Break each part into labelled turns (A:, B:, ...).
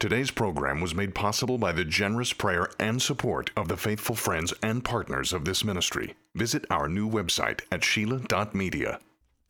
A: Today's program was made possible by the generous prayer and support of the faithful friends and partners of this ministry. Visit our new website at sheila.media.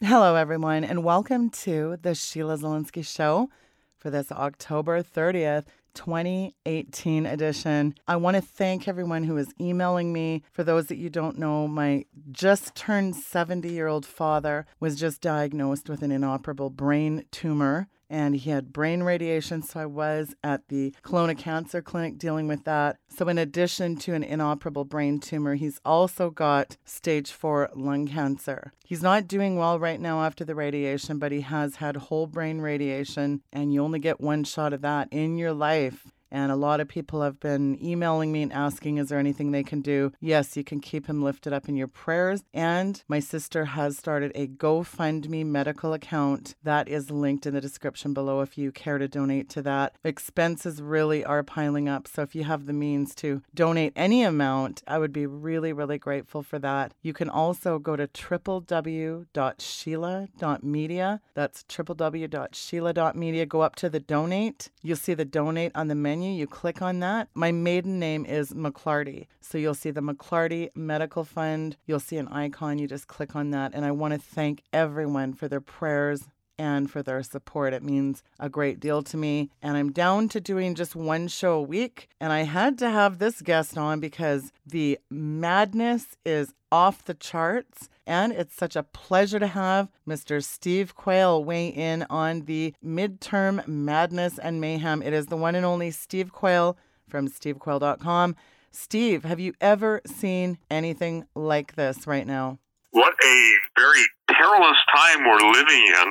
B: Hello, everyone, and welcome to the Sheila Zilinsky Show for this October 30th. 2018 edition. I want to thank everyone who is emailing me. For those that you don't know, my just turned 70 year old father was just diagnosed with an inoperable brain tumor and he had brain radiation. So I was at the Kelowna Cancer Clinic dealing with that. So, in addition to an inoperable brain tumor, he's also got stage four lung cancer. He's not doing well right now after the radiation, but he has had whole brain radiation, and you only get one shot of that in your life. And a lot of people have been emailing me and asking, is there anything they can do? Yes, you can keep him lifted up in your prayers. And my sister has started a GoFundMe medical account that is linked in the description below if you care to donate to that. Expenses really are piling up. So if you have the means to donate any amount, I would be really, really grateful for that. You can also go to www.sheila.media. That's www.sheila.media. Go up to the donate. You'll see the donate on the menu menu, you click on that. My maiden name is McClarty. So you'll see the McClarty Medical Fund. You'll see an icon. You just click on that. And I want to thank everyone for their prayers and for their support. It means a great deal to me. And I'm down to doing just one show a week. And I had to have this guest on because the madness is off the charts. And it's such a pleasure to have Mr. Steve Quayle weigh in on the midterm madness and mayhem. It is the one and only Steve Quayle from stevequayle.com. Steve, have you ever seen anything like this right now?
C: What a very perilous time we're living in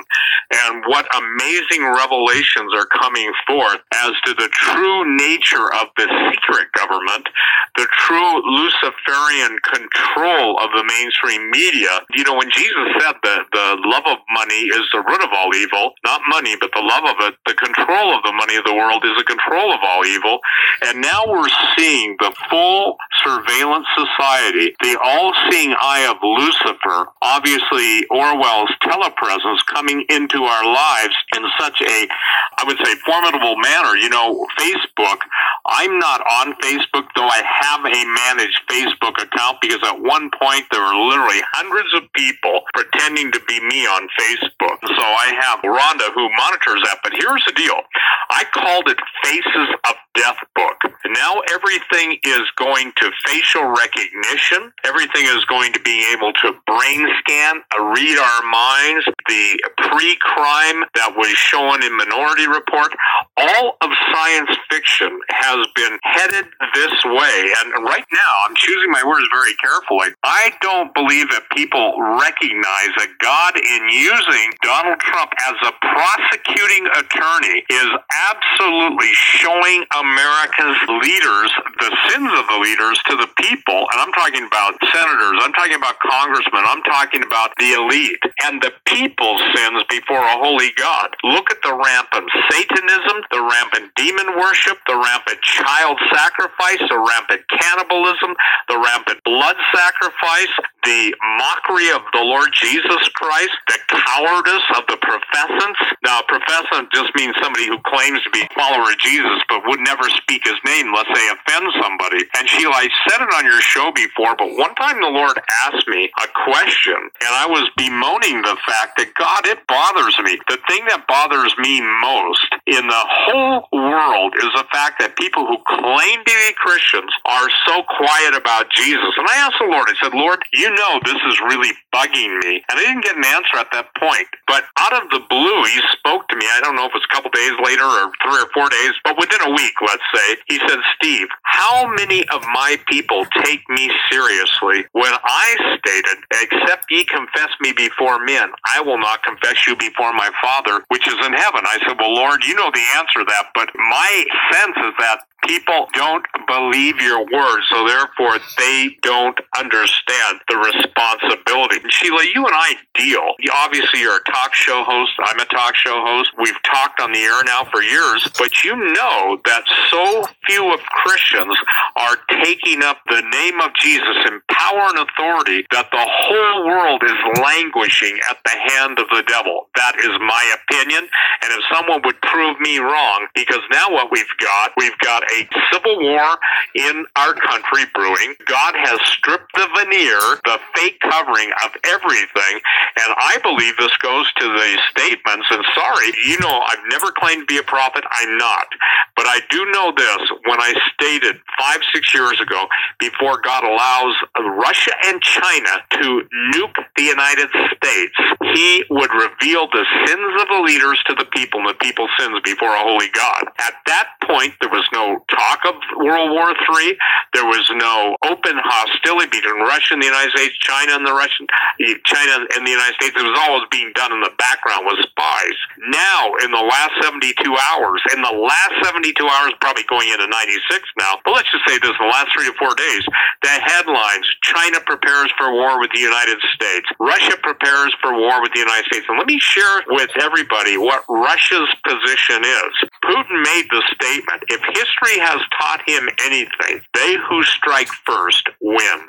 C: and what amazing revelations are coming forth as to the true nature of the secret government, the true Luciferian control of the mainstream media. You know, when Jesus said that the love of money is the root of all evil, not money, but the love of it, the control of the money of the world is the control of all evil. And now we're seeing the full surveillance society, the all seeing eye of Lucifer, obviously Orwell's telepresence coming into our lives in such a, I would say, formidable manner. You know, Facebook, I'm not on Facebook, though I have a managed Facebook account because at one point there were literally hundreds of people pretending to be me on Facebook. So I have Rhonda who monitors that. But here's the deal I called it Faces of Death Book. Now everything is going to facial recognition, everything is going to be able to brain scan, read our minds, the pre crime that was shown in Minority Report. All of science fiction has been headed this way. And right now, I'm choosing my words very carefully. I don't believe that people recognize that God, in using Donald Trump as a prosecuting attorney, is absolutely showing America's leaders the sins of the leaders to the people. And I'm talking about senators, I'm talking about congressmen, I'm talking about the elite and the people's sins before a holy God. Look at the rampant Satanism, the rampant demon worship, the rampant child sacrifice, the rampant cannibalism, the rampant blood sacrifice, the mockery of the Lord Jesus Christ, the cowardice of the professants. Now, professant just means somebody who claims to be a follower of Jesus but would never speak his name unless they offend somebody. And Sheila, I said it on your show before, but one time the Lord asked me a question, and I was bemoaning the fact that God, it bothers me. The thing that bothers me most in the whole world is the fact that people who claim to be Christians are so quiet about Jesus. And I asked the Lord, I said, Lord, you know this is really bugging me. And I didn't get an answer at that point. But out of the blue, he spoke to me. I don't know if it was a couple days later or three or four days, but within a week, let's say, he said, Steve, how many of my people take me seriously when I stated, except ye confess me before men, I will not confess you before my Father, which is in heaven. I said, well, Lord, you know the answer to that, but my sense is that People don't believe your words, so therefore they don't understand the responsibility. And Sheila, you and I deal. Obviously, you're a talk show host. I'm a talk show host. We've talked on the air now for years, but you know that so few of Christians are taking up the name of Jesus in power and authority that the whole world is languishing at the hand of the devil. That is my opinion. And if someone would prove me wrong, because now what we've got, we've got a civil war in our country brewing. God has stripped the veneer, the fake covering of everything. And I believe this goes to the statements. And sorry, you know, I've never claimed to be a prophet. I'm not. But I do know this when I stated five, six years ago, before God allows Russia and China to nuke the United States, he would reveal the sins of the leaders to the people and the people's sins before a holy God. At that point, there was no talk of World War III. There was no open hostility between Russia and the United States, China and the Russian, China and the United States. It was always being done in the background with spies. Now, in the last 72 hours, in the last 72 hours, probably going into 96 now, but let's just say this in the last three to four days, the headlines China prepares for war with the United States, Russia prepares for war with the United States. And let me share with everybody what Russia's position is. Putin made the statement if history has taught him anything, they who strike first win.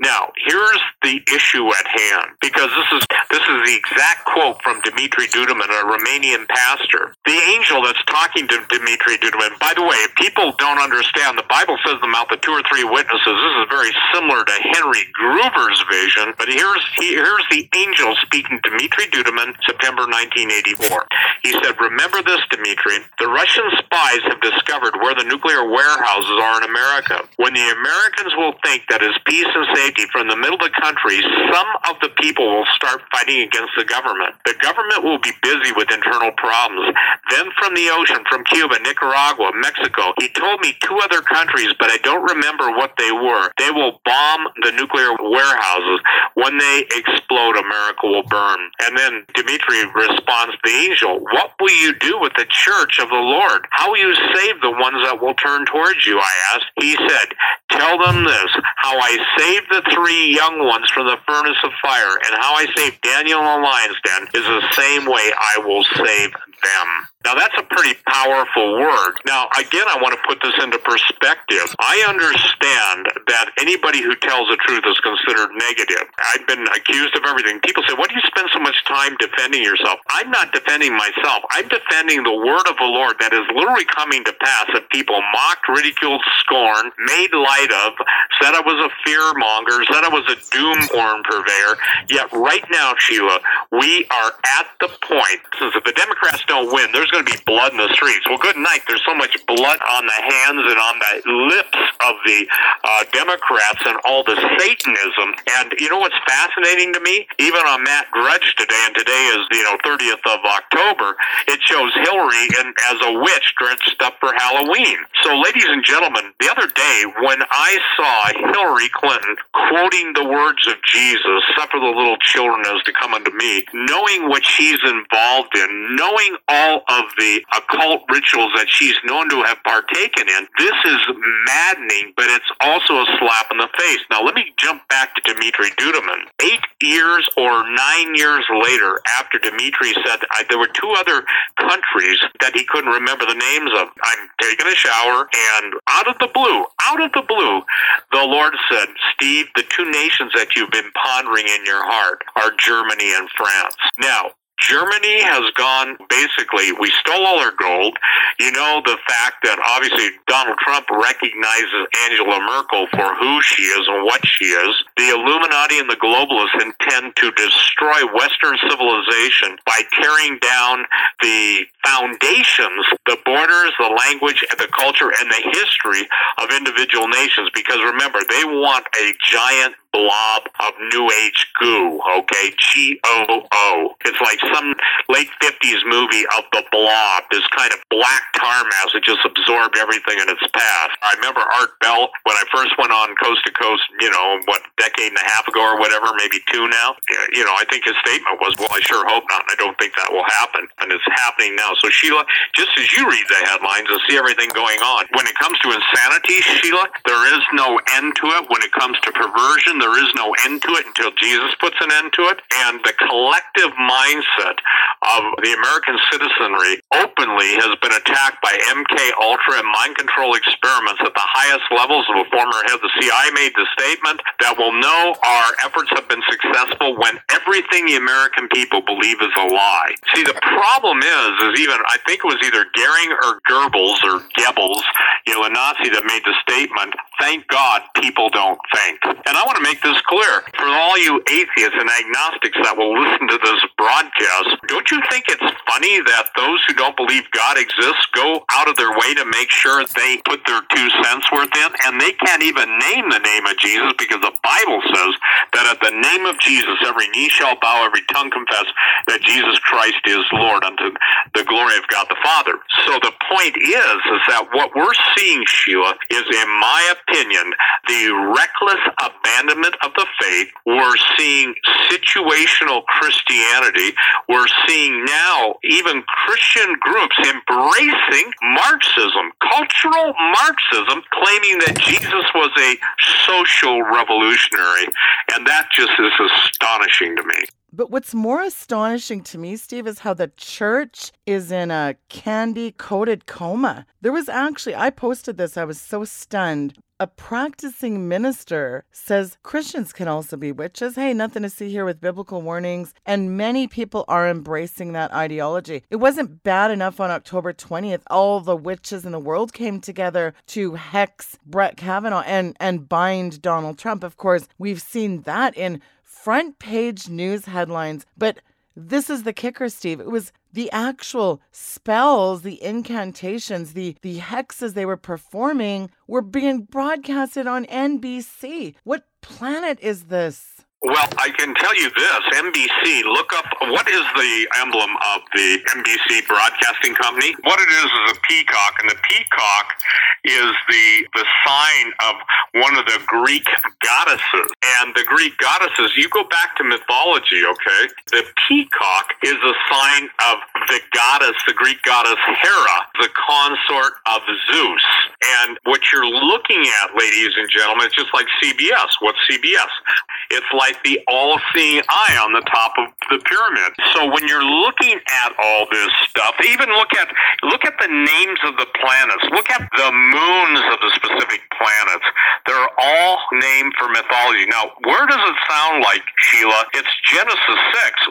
C: Now, here's the issue at hand, because this is this is the exact quote from Dimitri Duduman, a Romanian pastor. The angel that's talking to Dimitri Duduman. By the way, if people don't understand, the Bible says the mouth of two or three witnesses. This is very similar to Henry Gruver's vision, but here's here's the angel speaking to Dmitry Duduman, September 1984. He said, "Remember this, Dimitri. The Russian spies have discovered where the nuclear warehouses are in America. When the Americans will think that is peace and safety from the middle of the country, some of the people will start fighting against the government. The government will be busy with internal problems. Then from the ocean, from Cuba, Nicaragua, Mexico, he told me two other countries, but I don't remember what they were. They will bomb the nuclear warehouses. When they explode, America will burn. And then Dmitry responds the angel, What will you do with the church of the Lord? How will you save the ones that will turn towards you? I asked. He said, Tell them this, how I saved the three young ones from the furnace of fire, and how I saved Daniel in the lion's den is the same way I will save them. Now that's a pretty powerful word. Now again, I want to put this into perspective. I understand that anybody who tells the truth is considered negative. I've been accused of everything. People say, why do you spend so much time defending yourself? I'm not defending myself. I'm defending the word of the Lord that is literally coming to pass that people mocked, ridiculed, scorned, made light of, said I was a fear monger, said I was a doom horn purveyor. Yet right now, Sheila, we are at the point, since if the Democrats don't win, there's going to be blood in the streets. Well, good night. There's so much blood on the hands and on the lips of the uh, Democrats and all the Satanism. And you know what's fascinating to me? Even on Matt Drudge today, and today is you know 30th of October, it shows Hillary in, as a witch dressed up for Halloween. So, ladies and gentlemen, the other day when I saw Hillary Clinton quoting the words of Jesus, "Suffer the little children as to come unto me," knowing what she's involved in, knowing all of the occult rituals that she's known to have partaken in, this is maddening, but it's also a slap in the face. Now, let me jump back to Dmitry Duduman. Eight years or nine years later, after Dmitry said I, there were two other countries that he couldn't remember the names of, I'm taking a shower, and out of the blue, out of the blue, the Lord said, Steve, the two nations that you've been pondering in your heart are Germany and France. Now, Germany has gone basically, we stole all our gold. You know, the fact that obviously Donald Trump recognizes Angela Merkel for who she is and what she is. The Illuminati and the globalists intend to destroy Western civilization by tearing down the foundations, the borders, the language, the culture, and the history of individual nations. Because remember, they want a giant blob of New Age goo, okay? G O O. It's like some late 50s movie of the blob, this kind of black tar mass that just absorbed everything in its path. I remember Art Bell when I first went on Coast to Coast, you know, what, decade and a half ago or whatever, maybe two now. You know, I think his statement was, well, I sure hope not. And I don't think that will happen. And it's happening now. So, Sheila, just as you read the headlines and see everything going on, when it comes to insanity, Sheila, there is no end to it. When it comes to perversion, there is no end to it until Jesus puts an end to it. And the collective mindset of the American citizenry openly has been attacked by MK Ultra and mind control experiments at the highest levels of a former head of the CIA made the statement that we'll know our efforts have been successful when everything the American people believe is a lie. See, the problem is, is even, I think it was either Goering or Goebbels or Goebbels, you know, a Nazi that made the statement, thank God people don't think. And I want to make this clear. For all you atheists and agnostics that will listen to this broadcast, don't you think it's funny that those who don't believe God exists go out of their way to make sure they put their two cents worth in? And they can't even name the name of Jesus because the Bible says that at the name of Jesus, every knee shall bow, every tongue confess that Jesus Christ is Lord unto the glory of God the Father. So the point is, is that what we're seeing, Sheila, is in my opinion, the reckless abandonment of the faith. We're seeing situational Christianity. We're seeing now even Christian groups embracing Marxism, cultural Marxism, claiming that Jesus was a social revolutionary. And that just is astonishing to me.
B: But what's more astonishing to me, Steve, is how the church is in a candy coated coma. There was actually, I posted this, I was so stunned. A practicing minister says Christians can also be witches. Hey, nothing to see here with biblical warnings. And many people are embracing that ideology. It wasn't bad enough on October 20th. All the witches in the world came together to hex Brett Kavanaugh and, and bind Donald Trump. Of course, we've seen that in front page news headlines. But this is the kicker, Steve. It was the actual spells, the incantations, the, the hexes they were performing were being broadcasted on NBC. What planet is this?
C: Well, I can tell you this NBC, look up what is the emblem of the NBC broadcasting company? What it is is a peacock, and the peacock is the, the sign of one of the Greek goddesses. And the Greek goddesses, you go back to mythology, okay? The peacock is a sign of the goddess, the Greek goddess Hera, the consort of Zeus. And what you're looking at, ladies and gentlemen, it's just like CBS. What's CBS? It's like the all-seeing eye on the top of the pyramid. So when you're looking at all this stuff, even look at look at the names of the planets. Look at the moons of the specific planets. They're all named for mythology. Now, where does it sound like, Sheila? It's Genesis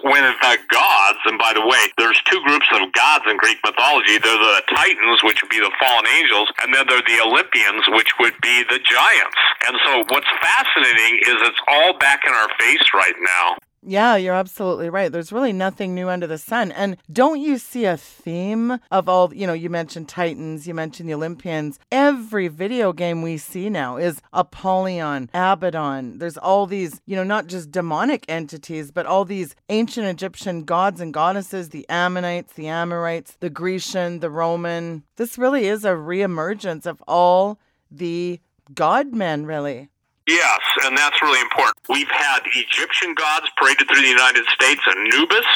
C: 6 when the gods, and by the way, there's two groups of gods in Greek mythology. They're the Titans, which would be the fallen angels, and then they're the Olympians, which would be the giants. And so what's fascinating is it's all back in our face right now.
B: Yeah, you're absolutely right. There's really nothing new under the sun. And don't you see a theme of all, you know, you mentioned Titans, you mentioned the Olympians. Every video game we see now is Apollyon, Abaddon. There's all these, you know, not just demonic entities, but all these ancient Egyptian gods and goddesses, the Ammonites, the Amorites, the Grecian, the Roman. This really is a reemergence of all the god men, really.
C: Yes, and that's really important. We've had Egyptian gods paraded through the United States, Anubis.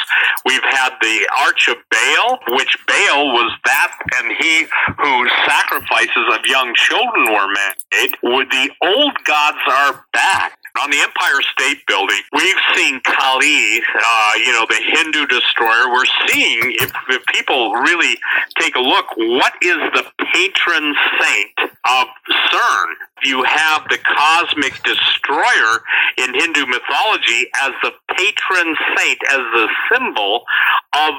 C: We've had the Arch of Baal, which Baal was that, and he whose sacrifices of young children were made. Would the old gods are back. On the Empire State Building, we've seen Kali, uh, you know, the Hindu destroyer. We're seeing, if, if people really take a look, what is the patron saint of CERN? You have the cosmic destroyer in Hindu mythology as the patron saint, as the symbol of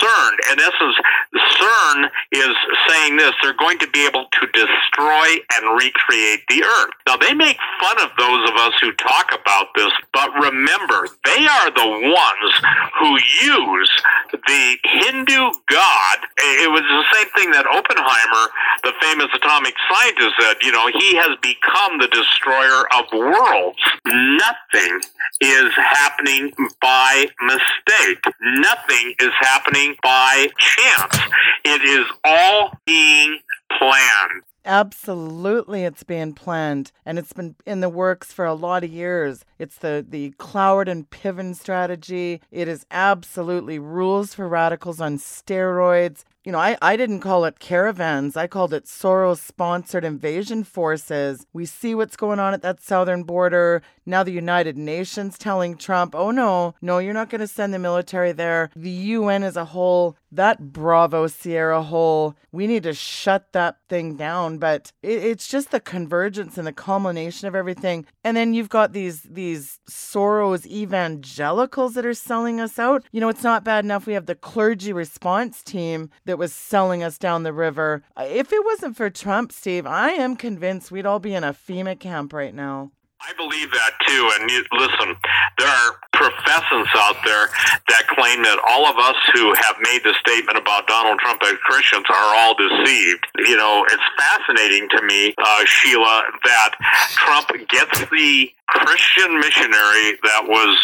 C: CERN. In essence, CERN is saying this they're going to be able to destroy and recreate the earth. Now, they make fun of those of us who talk about this, but remember, they are the ones who use the Hindu god. It was the same thing that Oppenheimer, the famous atomic scientist, said You know, he has become the destroyer of worlds. Nothing is happening by mistake. Nothing is happening by chance. It is all being planned.
B: Absolutely, it's being planned, and it's been in the works for a lot of years. It's the the Cloward and Piven strategy. It is absolutely rules for radicals on steroids you know, I, I didn't call it caravans. I called it Soros sponsored invasion forces. We see what's going on at that southern border. Now the United Nations telling Trump, oh no, no, you're not going to send the military there. The UN as a whole, that Bravo Sierra hole, we need to shut that thing down. But it, it's just the convergence and the culmination of everything. And then you've got these these Soros evangelicals that are selling us out. You know, it's not bad enough we have the clergy response team that that was selling us down the river. If it wasn't for Trump, Steve, I am convinced we'd all be in a FEMA camp right now.
C: I believe that too. And you, listen, there are professors out there that claim that all of us who have made the statement about Donald Trump as Christians are all deceived. You know, it's fascinating to me, uh, Sheila, that Trump gets the Christian missionary that was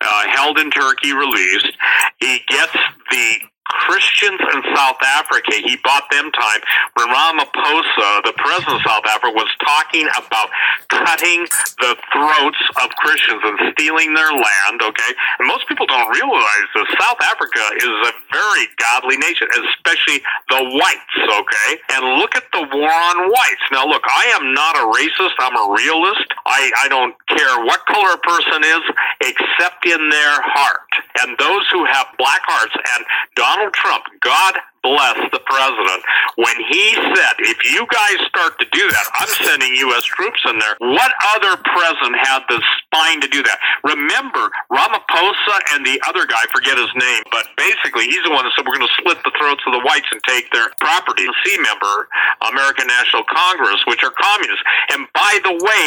C: uh, held in Turkey released. He gets the Christians in South Africa, he bought them time when Ramaphosa, the president of South Africa, was talking about cutting the throats of Christians and stealing their land, okay? And most people don't realize that South Africa is a very godly nation, especially the whites, okay? And look at the war on whites. Now, look, I am not a racist, I'm a realist. I, I don't care what color a person is, except in their heart. And those who have black hearts, and Donald Donald Trump, God bless the president, when he said, if you guys start to do that, I'm sending U.S. troops in there. What other president had the spine to do that? Remember, Ramaphosa and the other guy, forget his name, but basically he's the one that said we're going to slit the throats of the whites and take their property. C member, American National Congress, which are communists. And by the way,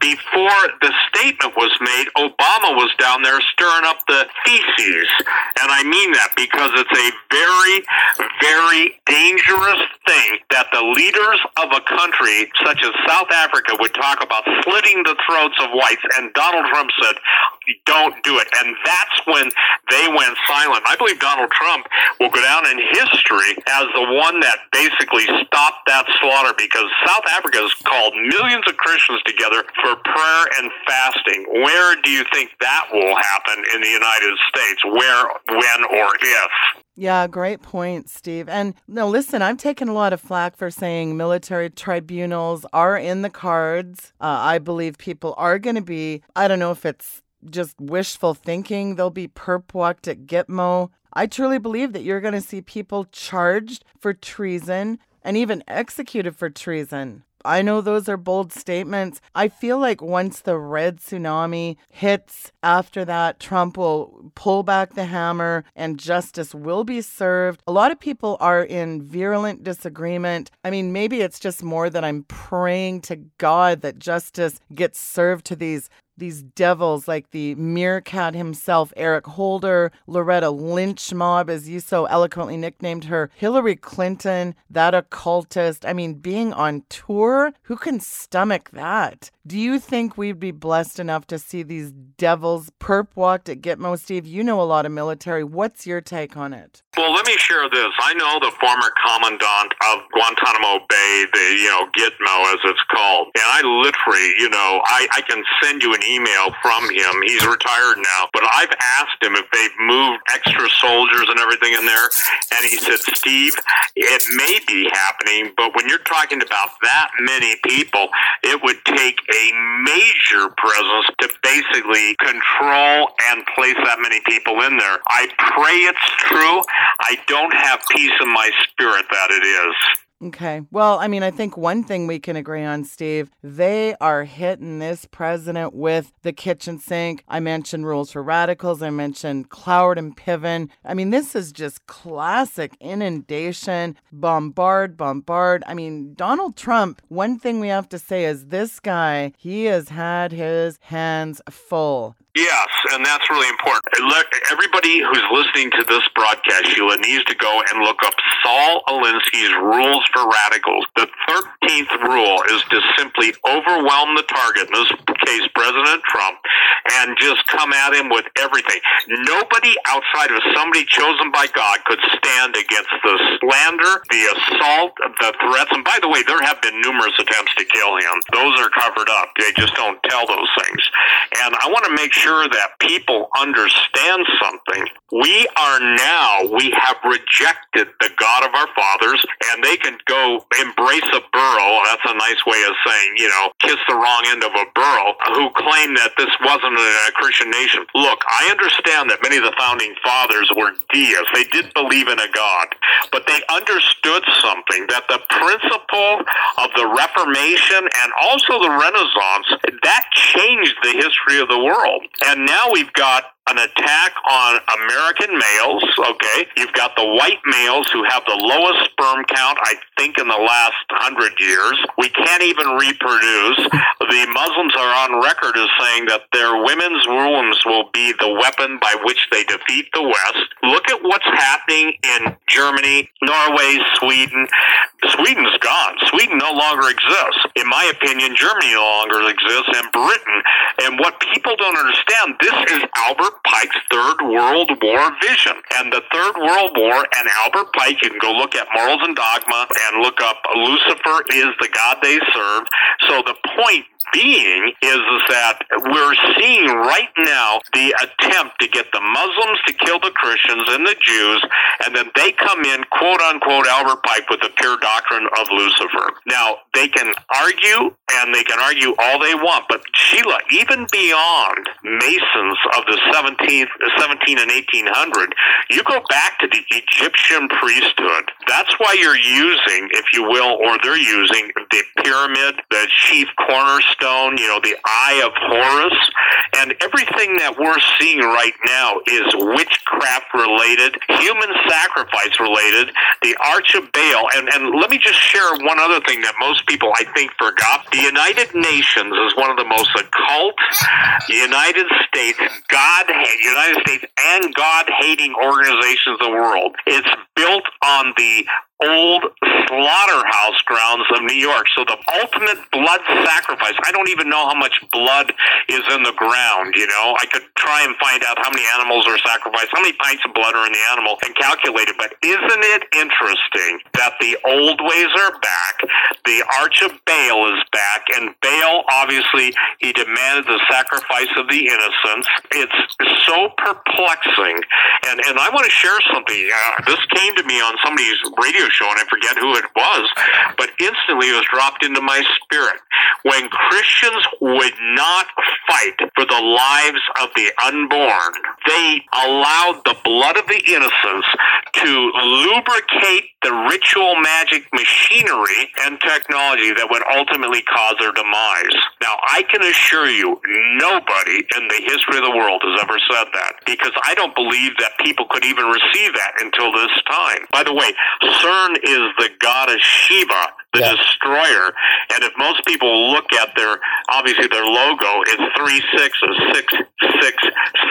C: before the statement was made, Obama was down there stirring up the feces. And I mean that because it's a very, very dangerous thing that the leaders of a country such as South Africa would talk about slitting the throats of whites. And Donald Trump said, don't do it. And that's when they went silent. I believe Donald Trump will go down in history as the one that basically stopped that slaughter because South Africa has called millions of Christians together for prayer and fasting. Where do you think that will happen in the United States? Where, when, or if?
B: Yeah, great point, Steve. And no, listen, I've taken a lot of flack for saying military tribunals are in the cards. Uh, I believe people are going to be, I don't know if it's just wishful thinking, they'll be perp walked at Gitmo. I truly believe that you're going to see people charged for treason and even executed for treason. I know those are bold statements. I feel like once the red tsunami hits, after that, Trump will pull back the hammer and justice will be served. A lot of people are in virulent disagreement. I mean, maybe it's just more that I'm praying to God that justice gets served to these these devils like the meerkat himself, Eric Holder, Loretta Lynch mob, as you so eloquently nicknamed her, Hillary Clinton, that occultist. I mean, being on tour, who can stomach that? Do you think we'd be blessed enough to see these devils perp walked at Gitmo? Steve, you know a lot of military. What's your take on it?
C: Well, let me share this. I know the former commandant of Guantanamo Bay, the you know Gitmo as it's called, and I literally, you know, I, I can send you an email from him. He's retired now, but I've asked him if they've moved extra soldiers and everything in there, and he said, Steve, it may be happening, but when you're talking about that many people, it would take a major presence to basically control and place that many people in there. I pray it's true. I don't have peace in my spirit that it is.
B: Okay. Well, I mean, I think one thing we can agree on, Steve, they are hitting this president with the kitchen sink. I mentioned rules for radicals. I mentioned Cloward and Piven. I mean, this is just classic inundation, bombard, bombard. I mean, Donald Trump, one thing we have to say is this guy, he has had his hands full.
C: Yes, and that's really important. Look, everybody who's listening to this broadcast, Sheila, needs to go and look up Saul Alinsky's Rules for Radicals. The 13th rule is to simply overwhelm the target, in this case, President Trump, and just come at him with everything. Nobody outside of somebody chosen by God could stand against the slander, the assault, the threats. And by the way, there have been numerous attempts to kill him. Those are covered up. They just don't tell those things. And I want to make sure that people understand something. We are now, we have rejected the God of our fathers, and they can go embrace a burro. That's a nice way of saying, you know, kiss the wrong end of a burro, who claim that this wasn't a Christian nation. Look, I understand that many of the founding fathers were deists. They did believe in a God, but they understood something that the principle of the Reformation and also the Renaissance, that changed the history of the world. And now we've got an attack on American males, okay? You've got the white males who have the lowest sperm count, I think, in the last hundred years. We can't even reproduce. The Muslims are on record as saying that their women's wombs will be the weapon by which they defeat the West. Look at what's happening in Germany, Norway, Sweden. Sweden's gone. Sweden no longer exists. In my opinion, Germany no longer exists, and Britain. And what people don't understand, this is Albert Pike's Third World War vision. And the Third World War and Albert Pike, you can go look at Morals and Dogma and look up Lucifer is the God they serve. So the point being is, is that we're seeing right now the attempt to get the Muslims to kill the Christians and the Jews, and then they come in, quote unquote, Albert Pike with the pure doctrine of Lucifer. Now, they can argue and they can argue all they want, but Sheila, even beyond Masons of the 17th, 17 and 1800, you go back to the Egyptian priesthood. That's why you're using, if you will, or they're using the pyramid, the chief cornerstone you know, the Eye of Horus. And everything that we're seeing right now is witchcraft related, human sacrifice related, the Arch of Baal. And, and let me just share one other thing that most people, I think, forgot. The United Nations is one of the most occult United States, God, United States and God hating organizations in the world. It's built on the old slaughterhouse grounds of New York. So the ultimate blood sacrifice. I don't even know how much blood is in the ground, you know. I could try and find out how many animals are sacrificed, how many pints of blood are in the animal and calculate it. But isn't it interesting that the old ways are back? The Arch of Baal is back and Baal obviously he demanded the sacrifice of the innocents. It's so perplexing. And and I want to share something. Uh, this came to me on somebody's radio show, and I forget who it was, but instantly it was dropped into my spirit. When Christians would not fight for the lives of the unborn, they allowed the blood of the innocents to lubricate the ritual magic machinery and technology that would ultimately cause their demise. Now, I can assure you, nobody in the history of the world has ever said that because I don't believe that people could even receive that until this time. By the way, CERN CERN is the goddess Shiva, the yeah. destroyer. And if most people look at their, obviously their logo, it's three six six six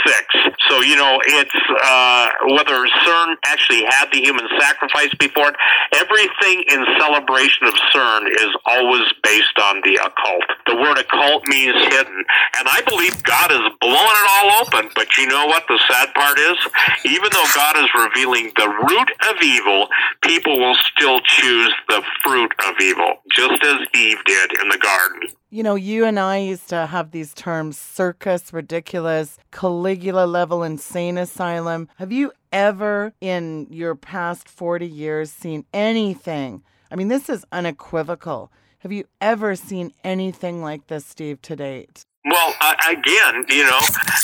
C: six. So you know, it's uh, whether CERN actually had the human sacrifice before it. Everything in celebration of CERN is always based on the occult. The word occult means hidden, and I believe God is blowing it all open. But you know what? The sad part is, even though God is revealing the root of evil, people will still choose the fruit of evil, just as Eve did in the garden.
B: You know, you and I used to have these terms circus, ridiculous, Caligula level insane asylum. Have you ever in your past 40 years seen anything? I mean, this is unequivocal. Have you ever seen anything like this, Steve, to date?
C: Well, uh, again, you know,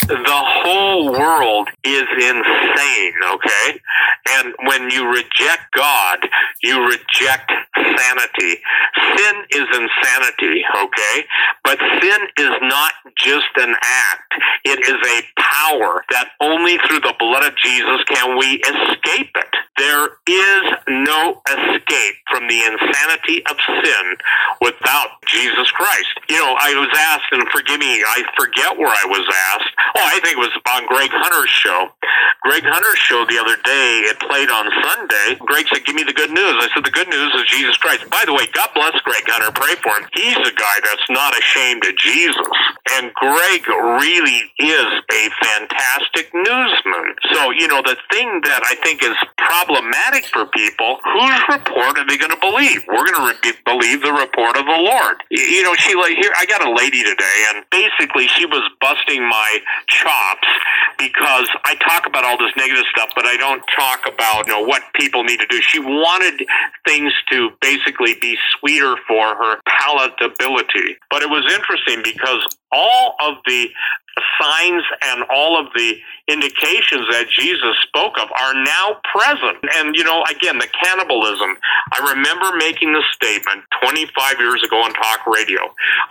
C: the whole world is insane, okay? And when you reject God, you reject sanity. Sin is insanity, okay? But sin is not just an act. It is a power that only through the blood of Jesus can we escape it. There is no escape from the insanity of sin without Jesus Christ. You know, I was asked, and forgive me. I forget where I was asked. Oh, I think it was on Greg Hunter's show. Greg Hunter's show the other day, it played on Sunday. Greg said, Give me the good news. I said, The good news is Jesus Christ. By the way, God bless Greg Hunter. Pray for him. He's a guy that's not ashamed of Jesus. And Greg really is a fantastic newsman. So, you know, the thing that I think is problematic for people, whose report are they going to believe? We're going to re- believe the report of the Lord. You know, Sheila, here, I got a lady today, and basically she was busting my chops because I talk about all this negative stuff, but I don't talk about, you know, what people need to do. She wanted things to basically be sweeter for her palatability. But it was interesting because all of the signs and all of the indications that Jesus spoke of are now present. And, you know, again, the cannibalism. I remember making the statement 25 years ago on talk radio.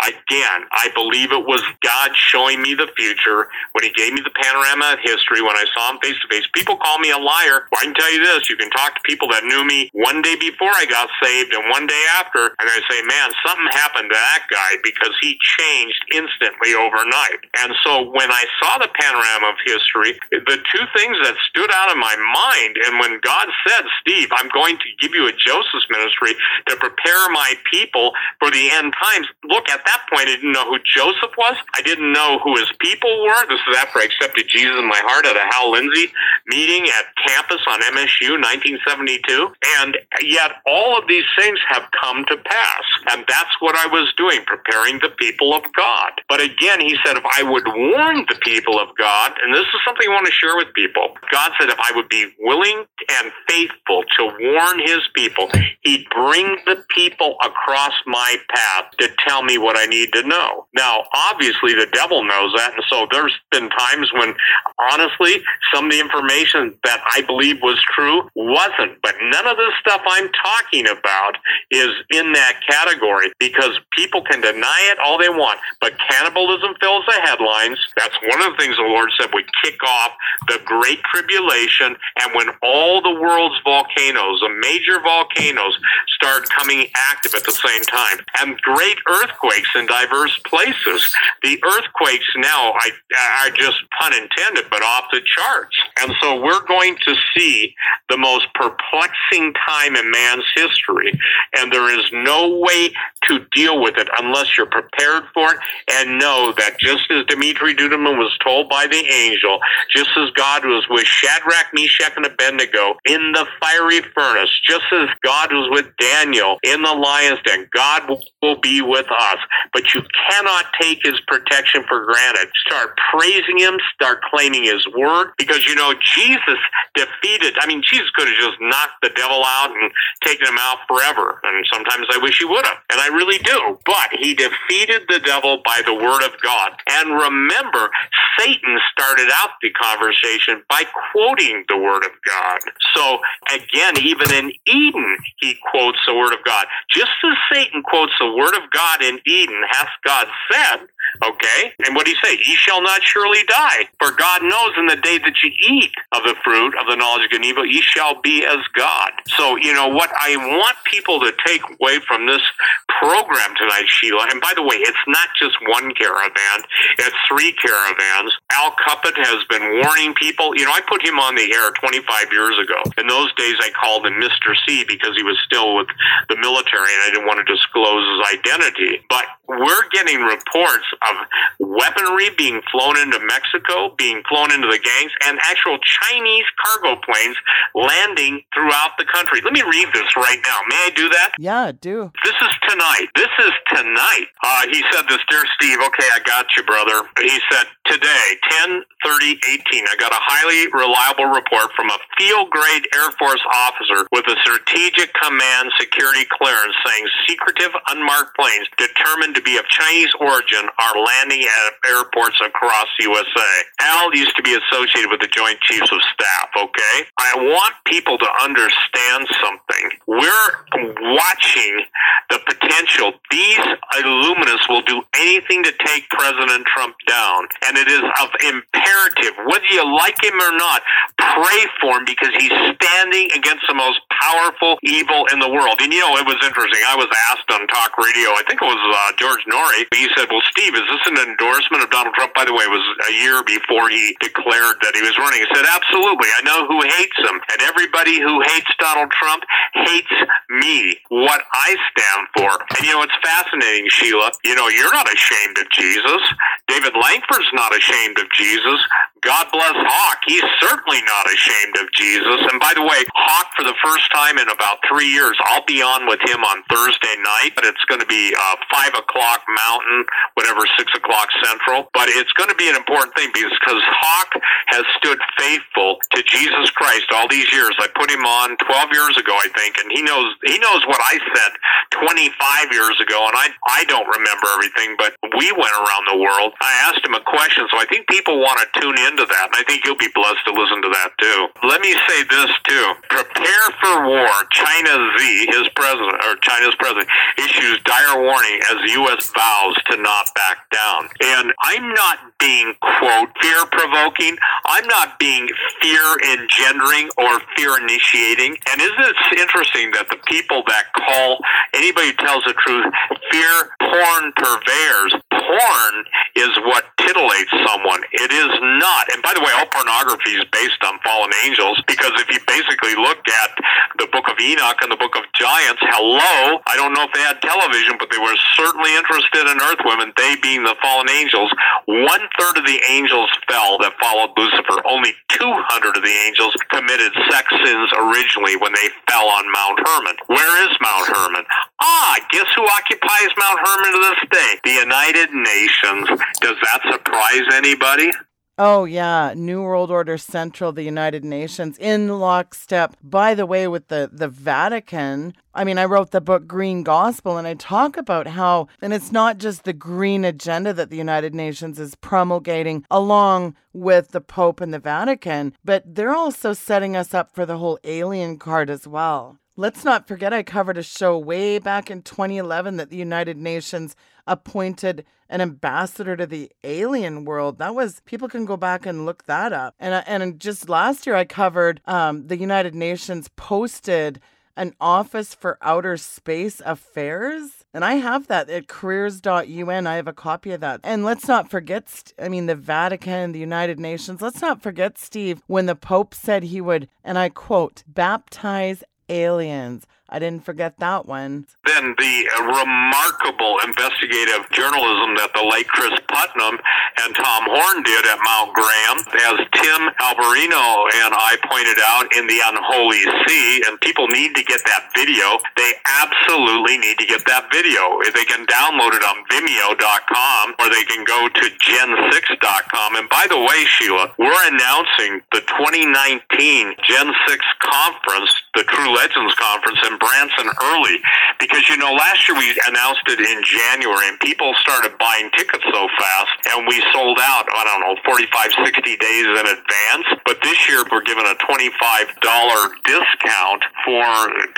C: Again, I believe it was God showing me the future when He gave me the panorama of history when I saw Him face to face. People call me a liar. Well, I can tell you this you can talk to people that knew me one day before I got saved and one day after, and they say, man, something happened to that guy because he changed instantly overnight. And so when I saw the panorama of history, the two things that stood out in my mind, and when God said, Steve, I'm going to give you a Joseph's ministry to prepare my people for the end times. Look, at that point, I didn't know who Joseph was. I didn't know who his people were. This is after I accepted Jesus in my heart at a Hal Lindsey meeting at campus on MSU 1972. And yet all of these things have come to pass. And that's what I was doing, preparing the people of God. But again, he said, if I would warn the people of God, and this is something I want to share with people. God said if I would be willing and faithful to warn his people, he'd bring the people across my path to tell me what I need to know. Now, obviously, the devil knows that. And so there's been times when, honestly, some of the information that I believe was true wasn't. But none of this stuff I'm talking about is in that category because people can deny it all they want. But cannibalism fills the headlines. That's one of the things the Lord said would kick off the Great Tribulation and when all the world's volcanoes, the major volcanoes, start coming active at the same time. And great earthquakes in diverse places. The earthquakes now are just pun intended, but off the charts. And so we're going to see the most perplexing time in man's history. And there is no way to deal with it unless you're prepared for it and know that just as Dimitri Duduman was told by the angel, just as God was with Shadrach, Meshach, and Abednego in the fiery furnace, just as God was with Daniel in the lion's den, God will be with us. But you cannot take his protection for granted. Start praising him, start claiming his word, because you know, Jesus defeated, I mean, Jesus could have just knocked the devil out and taken him out forever. And sometimes I wish he would have, and I really do. But he defeated the devil by the word of God. And remember, Satan started out the conversation by quoting the Word of God. So again, even in Eden, he quotes the Word of God. Just as Satan quotes the Word of God in Eden, hath God said, Okay? And what do you say? Ye shall not surely die. For God knows in the day that ye eat of the fruit of the knowledge of good and evil, ye shall be as God. So, you know, what I want people to take away from this program tonight, Sheila, and by the way, it's not just one caravan, it's three caravans. Al Cuppett has been warning people. You know, I put him on the air 25 years ago. In those days, I called him Mr. C because he was still with the military and I didn't want to disclose his identity. But we're getting reports of weaponry being flown into Mexico, being flown into the gangs, and actual Chinese cargo planes landing throughout the country. Let me read this right now. May I do that?
B: Yeah, do.
C: This is tonight. This is tonight. Uh, he said this, dear Steve. Okay, I got you, brother. He said today, 10 30 18. I got a highly reliable report from a field grade Air Force officer with a strategic command security clearance saying secretive unmarked planes determined to be of Chinese origin are landing at airports across the USA. Al used to be associated with the Joint Chiefs of Staff, okay? I want people to understand something. We're watching the potential potential. These illuminists will do anything to take President Trump down, and it is of imperative, whether you like him or not, pray for him because he's standing against the most powerful evil in the world. And you know, it was interesting. I was asked on talk radio, I think it was uh, George Noory, he said, Well, Steve, is this an endorsement of Donald Trump? By the way, it was a year before he declared that he was running. He said, Absolutely. I know who hates him. And everybody who hates Donald Trump hates me, what I stand for. And you know, it's fascinating, Sheila. You know, you're not ashamed of Jesus. David Langford's not ashamed of Jesus. God bless Hawk. He's certainly not ashamed of Jesus. And by the way, Hawk, for the first time in about three years, I'll be on with him on Thursday night, but it's going to be uh, 5 o'clock Mountain, whatever, 6 o'clock Central. But it's going to be an important thing because Hawk has stood faithful to Jesus Christ all these years. I put him on 12 years ago, I think, and he knows he knows what I said 25 years ago, and I I don't remember everything, but we went around the world. I asked him a question, so I think people want to tune into that, and I think you'll be blessed to listen to that too. Let me say this too: prepare for war. China Xi, his president or China's president, issues dire warning as the U.S. vows to not back down. And I'm not being quote fear provoking. I'm not being fear engendering or fear initiating. And isn't it interesting that the people that call anybody who tells the truth fear porn purveyors? Porn is what titillates someone. It is not and by the way, all pornography is based on fallen angels because if you basically look at the book of Enoch and the book of Giants, hello, I don't know if they had television, but they were certainly interested in earth women, they being the fallen angels. One third of the angels fell that followed Lucifer. Only 200 of the angels committed sex sins originally when they fell on Mount Hermon. Where is Mount Hermon? Ah, guess who occupies Mount Hermon to this day? The United Nations. Does that surprise anybody?
B: Oh, yeah. New World Order Central, the United Nations, in lockstep. By the way, with the, the Vatican, I mean, I wrote the book Green Gospel and I talk about how, and it's not just the green agenda that the United Nations is promulgating along with the Pope and the Vatican, but they're also setting us up for the whole alien card as well. Let's not forget, I covered a show way back in 2011 that the United Nations appointed an ambassador to the alien world. That was people can go back and look that up. And and just last year I covered um, the United Nations posted an office for outer space affairs. And I have that at careers.un. I have a copy of that. And let's not forget, I mean, the Vatican, the United Nations. Let's not forget, Steve, when the Pope said he would, and I quote, baptize aliens. I didn't forget that one.
C: Then the uh, remarkable investigative journalism that the late Cris Putnam and Tom Horn did at Mount Graham, as Tim Alberino and I pointed out in the Unholy See, and people need to get that video. They absolutely need to get that video. They can download it on Vimeo.com or they can go to Gen6.com. And by the way, Sheila, we're announcing the 2019 Gen 6 conference, the True Legends Conference in Branson early because, you know, last year we announced it in January and people started buying tickets so fast and we sold out, I don't know, 45, 60 days in advance. But this year we're giving a $25 discount for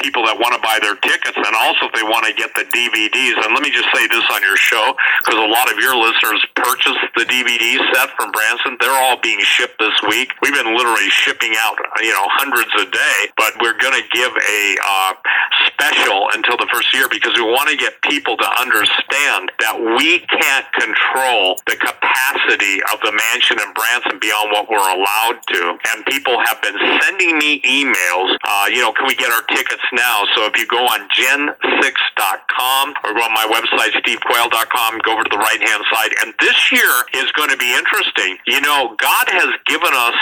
C: people that want to buy their tickets and also if they want to get the DVDs. And let me just say this on your show because a lot of your listeners purchased the DVD set from Branson. They're all being shipped this week. We've been literally shipping out, you know, hundreds a day, but we're going to give a uh, special until the first year because we want to get people to understand that we can't control the capacity of the mansion in Branson beyond what we're allowed to. And people have been sending me emails, uh, you know, can we get our tickets now? So if you go on gen6.com or go on my website, stevequayle.com, go over to the right hand side. And this year is going to be interesting. You know, God has given us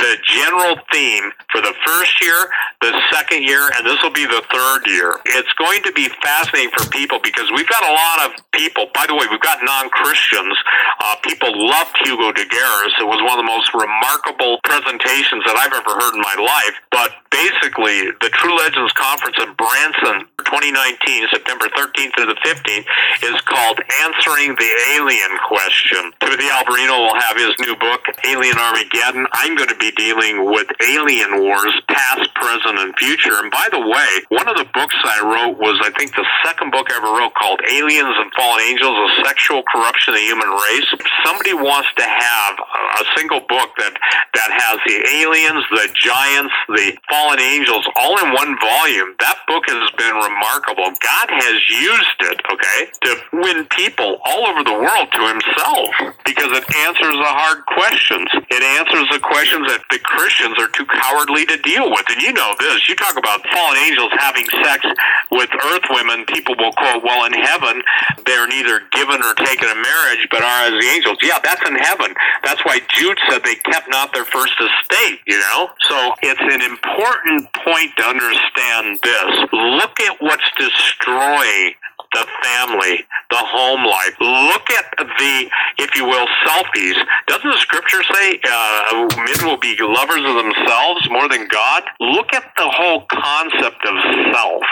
C: the general theme for the first year, the second year, and this will be the third year. It's going to be fascinating for people because we've got a lot of people. By the way, we've got non-Christians. Uh, people loved Hugo Garis. It was one of the most remarkable presentations that I've ever heard in my life. But basically, the True Legends Conference in Branson 2019, September 13th through the 15th, is called Answering the Alien Question. Timothy Alberino will have his new book, Alien Armageddon. I'm going to be dealing with alien wars, past, present, and future. And by the way, one of the books I wrote was, I think, the second book I ever wrote called Aliens and Fallen Angels, A Sexual Corruption of the Human Race. If somebody wants to have a single book that, that has the aliens, the giants, the fallen angels all in one volume, that book has been remarkable. God has used it, okay, to win people all over the world to himself because it answers the hard questions. It answers the questions that the Christians are too cowardly to deal with. And you know this. You talk about fallen angels having sex with earth women. People will quote, well, in heaven, they're neither given or taken in marriage, but are as the angels. Yeah, that's in heaven. That's why Jude said they kept not their first estate, you know? So it's an important point to understand this. Look at what's destroying the family, the home life. Look at the, if you will, selfies. Doesn't the scripture say uh, men will be lovers of themselves more than God? Look at the whole concept of self.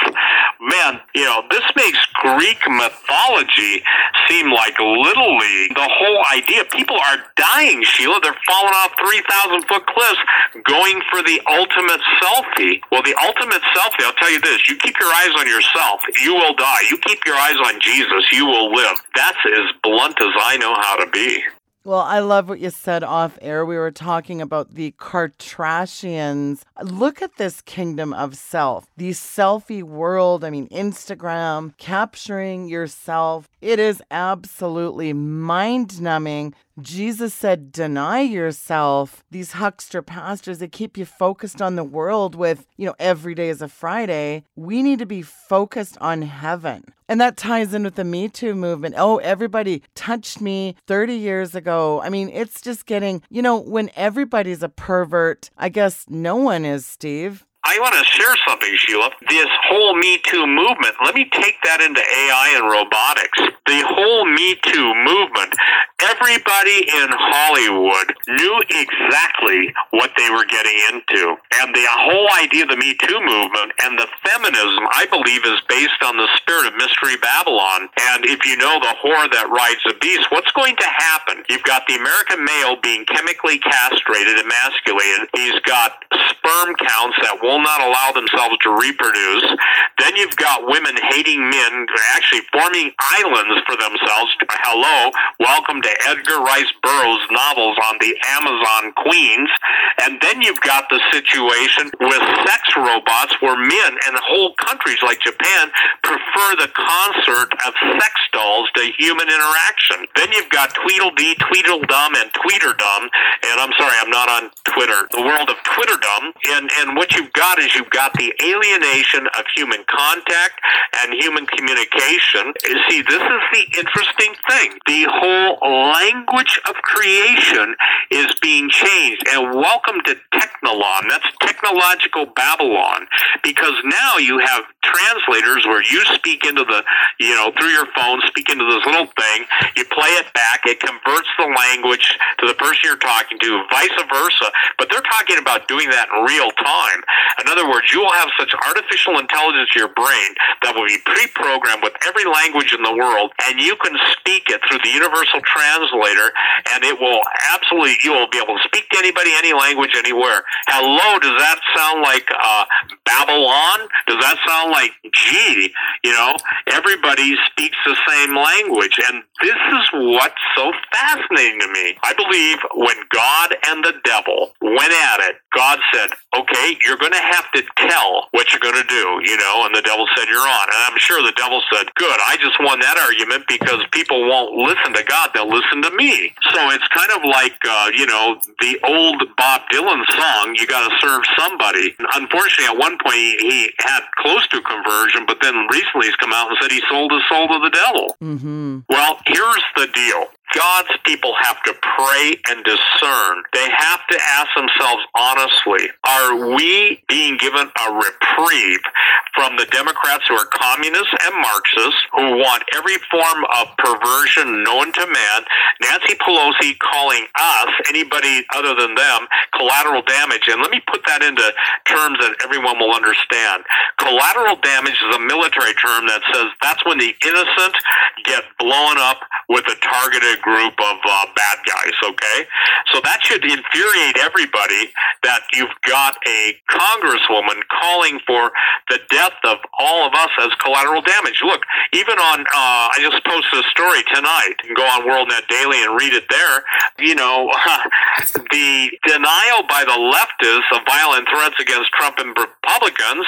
C: Man, you know, this makes Greek mythology seem like Little League. The whole idea, people are dying, Sheila. They're falling off 3,000 foot cliffs going for the ultimate selfie. Well, the ultimate selfie, I'll tell you this you keep your eyes on yourself, you will die. You keep your eyes on Jesus, you will live. That's as blunt as I know how to be.
B: Well, I love what you said off air. We were talking about the Kartrashians. Look at this kingdom of self, the selfie world. I mean, Instagram, capturing yourself. It is absolutely mind numbing Jesus said, deny yourself. These huckster pastors that keep you focused on the world with, you know, every day is a Friday. We need to be focused on heaven. And that ties in with the Me Too movement. Oh, everybody touched me 30 years ago. I mean, it's just getting, you know, when everybody's a pervert, I guess no one is, Steve.
C: I want to share something, Sheila. This whole Me Too movement, let me take that into AI and robotics. The whole Me Too movement, everybody in Hollywood knew exactly what they were getting into. And the whole idea of the Me Too movement and the feminism, I believe, is based on the spirit of Mystery Babylon. And if you know the whore that rides the beast, what's going to happen? You've got the American male being chemically castrated, emasculated. He's got sperm counts that won't will not allow themselves to reproduce. Then you've got women hating men, actually forming islands for themselves. Hello, welcome to Edgar Rice Burroughs novels on the Amazon queens. And then you've got the situation with sex robots where men and whole countries like Japan prefer the concert of sex dolls to human interaction. Then you've got Tweedledee, Tweedledum, and Tweeterdum. And I'm sorry, I'm not on Twitter. The world of Twitterdom. And, and what you've got got is you've got the alienation of human contact and human communication. You see, this is the interesting thing. The whole language of creation is being changed. And welcome to Technolon. That's technological Babylon. Because now you have translators where you speak into the, you know, through your phone, speak into this little thing, you play it back, it converts the language to the person you're talking to, vice versa. But they're talking about doing that in real time. In other words, you will have such artificial intelligence in your brain that will be pre-programmed with every language in the world, and you can speak it through the universal translator, and it will absolutely, you will be able to speak to anybody, any language, anywhere. Hello, does that sound like uh, Babylon? Does that sound like, gee, you know, everybody speaks the same language, and this is what's so fascinating to me. I believe when God and the devil went at it, God said, okay, you're going to have to tell what you're going to do, you know, and the devil said, you're on. And I'm sure the devil said, good, I just won that argument because people won't listen to God, they'll listen to me. So it's kind of like, uh, you know, the old Bob Dylan song, you got to serve somebody. Unfortunately, at one point he, he had close to conversion, but then recently he's come out and said he sold his soul to the devil. Mm-hmm. Well, here's the deal God's people have to pray and discern. They have to ask themselves honestly, are we being given a reprieve from the Democrats who are communists and Marxists who want every form of perversion known to man? Nancy Pelosi calling us, anybody other than them, collateral damage. And let me put that into terms that everyone will understand. Collateral damage is a military term that says that's when the innocent get blown up with a targeted group of uh, bad guys, okay? So that should infuriate everybody that you've got a congresswoman calling for the death of all of us as collateral damage. Look, even on, uh, I just posted a story tonight. You can go on WorldNet Daily and read it there. You know, the denial by the leftists of violent threats against Trump and Republicans,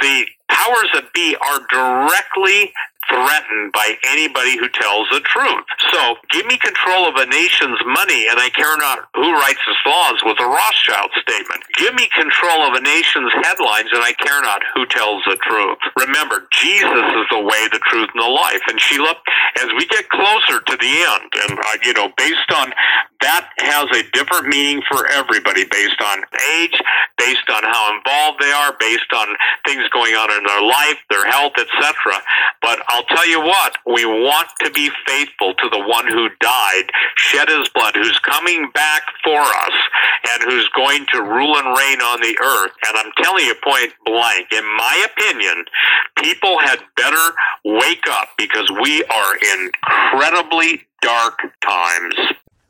C: the powers that be are directly threatened by anybody who tells the truth. So give me control of a nation's money and I care not who writes its laws was a Rothschild statement. Give me control of a nation's headlines and I care not who tells the truth. Remember, Jesus is the way, the truth, and the life. And Sheila, as we get closer to the end, and uh, you know, based on that has a different meaning for everybody based on age, based on how involved they are, based on things going on in their life, their health, etc. But I'll tell you what, we want to be faithful to the one who died, shed his blood, who's coming back for us, and who's going to rule and reign on the earth. And I'm telling you point blank, in my opinion, people had better wake up because we are in incredibly dark times.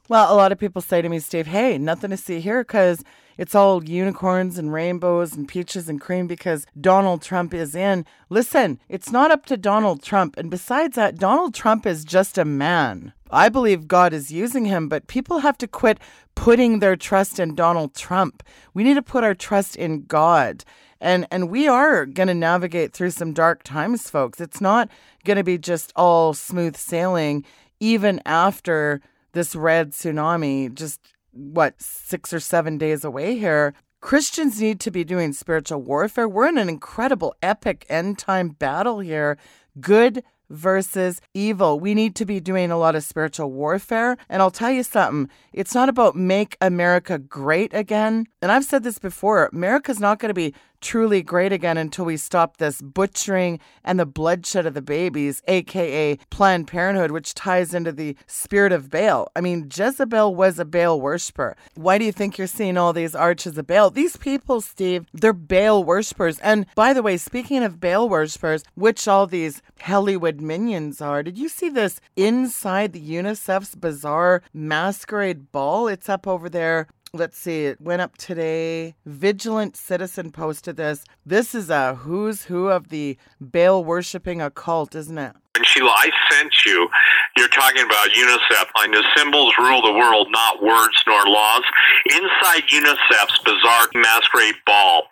B: Well, a lot of people say to me, Steve, hey, nothing to see here because it's all unicorns and rainbows and peaches and cream because Donald Trump is in. Listen, it's not up to Donald Trump. And besides that, Donald Trump is just a man. I believe God is using him, but people have to quit putting their trust in Donald Trump. We need to put our trust in God. And and we are going to navigate through some dark times, folks. It's not going to be just all smooth sailing even after this red tsunami just what six or seven days away here christians need to be doing spiritual warfare we're in an incredible epic end time battle here good versus evil. We need to be doing a lot of spiritual warfare. And I'll tell you something it's not about make America great again. And I've said this before America's not going to be truly great again until we stop this butchering and the bloodshed of the babies, aka Planned Parenthood, which ties into the spirit of Baal. I mean, Jezebel was a Baal worshiper. Why do you think you're seeing all these arches of Baal? These people, Steve, they're Baal worshippers. And by the way, speaking of Baal worshippers, which all these Hollywood minions are, did you see this inside the UNICEF's bizarre masquerade ball? It's up over there let's see, it went up today. Vigilant Citizen posted this. This is a who's who of the Baal worshipping occult, isn't it?
C: And Sheila, I sent you, you're talking about UNICEF, I know symbols rule the world, not words nor laws. Inside UNICEF's bizarre masquerade ball,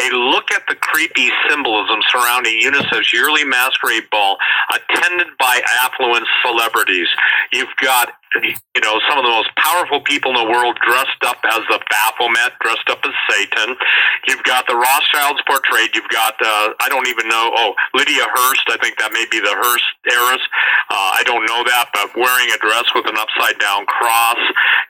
C: a look at the creepy symbolism surrounding UNICEF's yearly masquerade ball, attended by affluent celebrities. You've got you know, some of the most powerful people in the world dressed up as the Baphomet, dressed up as Satan. You've got the Rothschilds portrayed. You've got, uh, I don't even know, oh, Lydia Hearst. I think that may be the Hearst heiress. Uh, I don't know that, but wearing a dress with an upside down cross.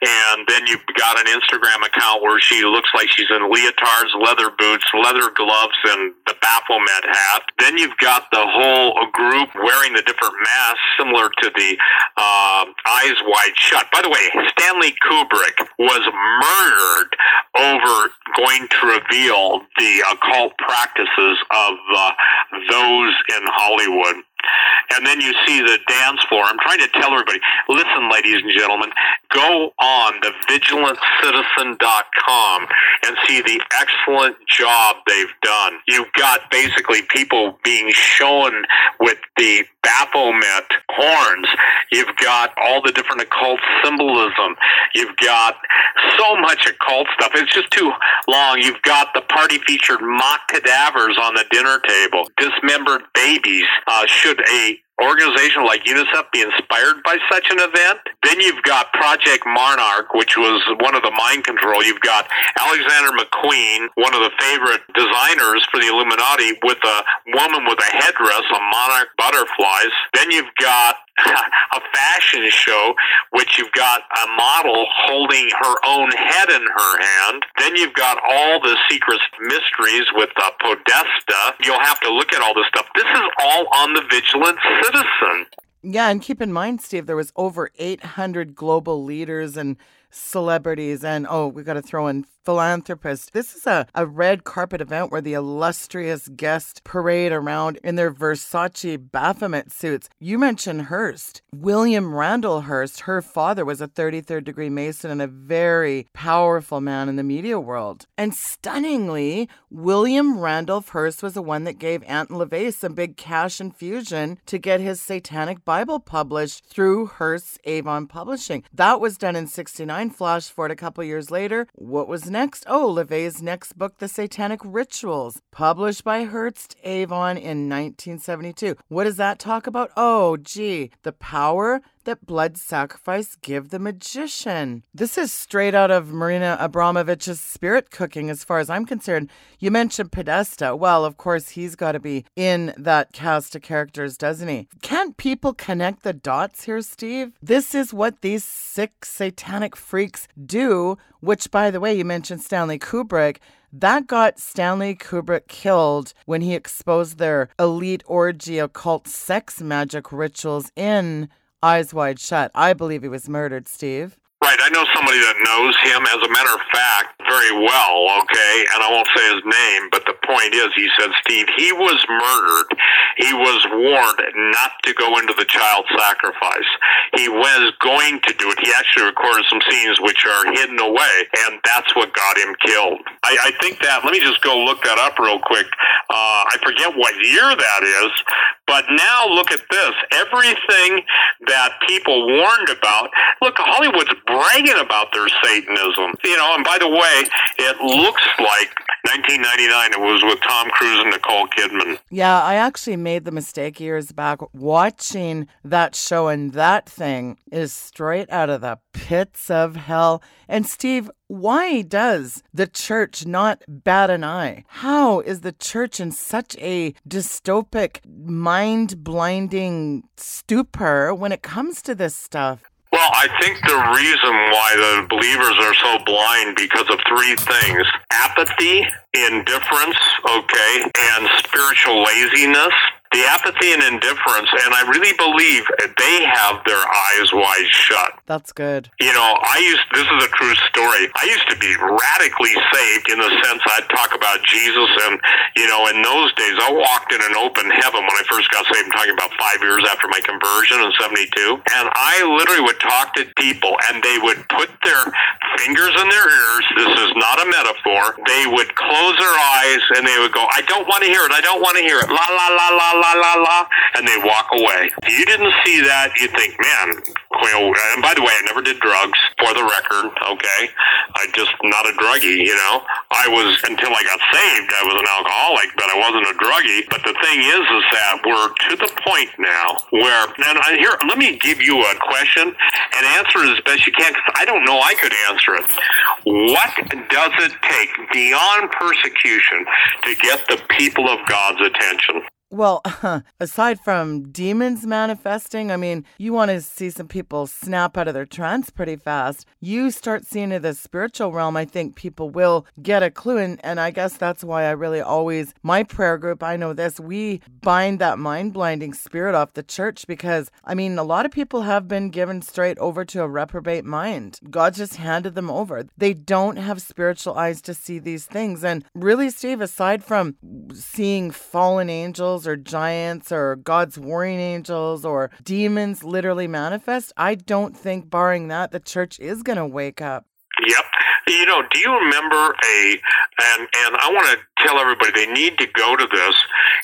C: And then you've got an Instagram account where she looks like she's in leotards, leather boots, leather gloves, and the Baphomet hat. Then you've got the whole group wearing the different masks, similar to the uh, eyes wide shut. By the way, Stanley Kubrick was murdered over going to reveal the occult practices of uh, those in Hollywood and then you see the dance floor. I'm trying to tell everybody, listen, ladies and gentlemen, go on the vigilantcitizen.com and see the excellent job they've done. You've got basically people being shown with the Baphomet horns. You've got all the different occult symbolism. You've got so much occult stuff. It's just too long. You've got the party featured mock cadavers on the dinner table, dismembered babies. Uh, should a organization like UNICEF be inspired by such an event? Then you've got Project Monarch, which was one of the mind control. You've got Alexander McQueen, one of the favorite designers for the Illuminati, with a woman with a headdress of monarch butterflies. Then you've got a fashion show, which you've got a model holding her own head in her hand. Then you've got all the secret mysteries with uh, Podesta. You'll have to look at all this stuff. This is all on the Vigilant Citizen.
B: Yeah, and keep in mind, Steve, there was over 800 global leaders and celebrities and oh we got to throw in philanthropists this is a, a red carpet event where the illustrious guests parade around in their versace baphomet suits you mentioned hearst william randolph hearst her father was a 33rd degree mason and a very powerful man in the media world and stunningly william randolph hearst was the one that gave Anton LaVey some big cash infusion to get his satanic bible published through hearst's avon publishing that was done in 69 Flash forward a couple years later. What was next? Next, oh, next book, The Satanic Rituals, published by Hearst Avon in 1972. What does that talk about? Oh, gee, the power that blood sacrifice give the magician. This is straight out of Marina Abramovich's spirit cooking, as far as I'm concerned. You mentioned Podesta. Well, of course, he's got to be in that cast of characters, doesn't he? Can't people connect the dots here, Steve? This is what these sick satanic freaks do, which, by the way, you mentioned Stanley Kubrick. That got Stanley Kubrick killed when he exposed their elite orgy occult sex magic rituals in Eyes Wide Shut. I believe he was murdered, Steve.
C: Right, I know somebody that knows him, as a matter of fact, very well, okay? And I won't say his name, but the point is, he said, Steve, he was murdered. He was warned not to go into the child sacrifice. He was going to do it. He actually recorded some scenes which are hidden away, and that's what got him killed. I, I think that, let me just go look that up real quick. Uh, I forget what year that is, but now look at this. Everything that people warned about, look, Hollywood's bragging about their Satanism. You know, and by the way, it looks like 1999 it was with Tom Cruise and Nicole Kidman.
B: Yeah, I actually made the mistake years back watching that show, and that thing is straight out of the pits of hell. And Steve, why does the church not bat an eye? How is the church in such a dystopic, mind blinding stupor when it comes to this stuff?
C: Well, I think the reason why the believers are so blind because of three things apathy, indifference, okay, and spiritual laziness the apathy and indifference, and I really believe they have their eyes wide shut.
B: That's good.
C: You know, I used this is a true story. I used to be radically saved in the sense I'd talk about Jesus, and you know, in those days, I walked in an open heaven when I first got saved. I'm talking about five years after my conversion in '72, and I literally would talk to people, and they would put their fingers in their ears. This is not a metaphor. They would close their eyes and they would go, "I don't want to hear it. I don't want to hear it." La la la la la la la, and they walk away. You didn't see that, you think, man, well, and by the way, I never did drugs, for the record, okay? I just not a druggie, you know? I was, until I got saved, I was an alcoholic, but I wasn't a druggie. But the thing is, is that we're to the point now where, and I, here, let me give you a question and answer it as best you can, because I don't know I could answer it. What does it take beyond persecution to get the people of God's attention?
B: Well, aside from demons manifesting, I mean, you want to see some people snap out of their trance pretty fast. You start seeing in the spiritual realm, I think people will get a clue. And, and I guess that's why I really always, my prayer group, I know this, we bind that mind blinding spirit off the church because, I mean, a lot of people have been given straight over to a reprobate mind. God just handed them over. They don't have spiritual eyes to see these things. And really, Steve, aside from seeing fallen angels, angels or giants or God's warring angels or demons literally manifest, I don't think, barring that, the church is going to wake up.
C: Yep. You know, do you remember a and and I want to tell everybody they need to go to this.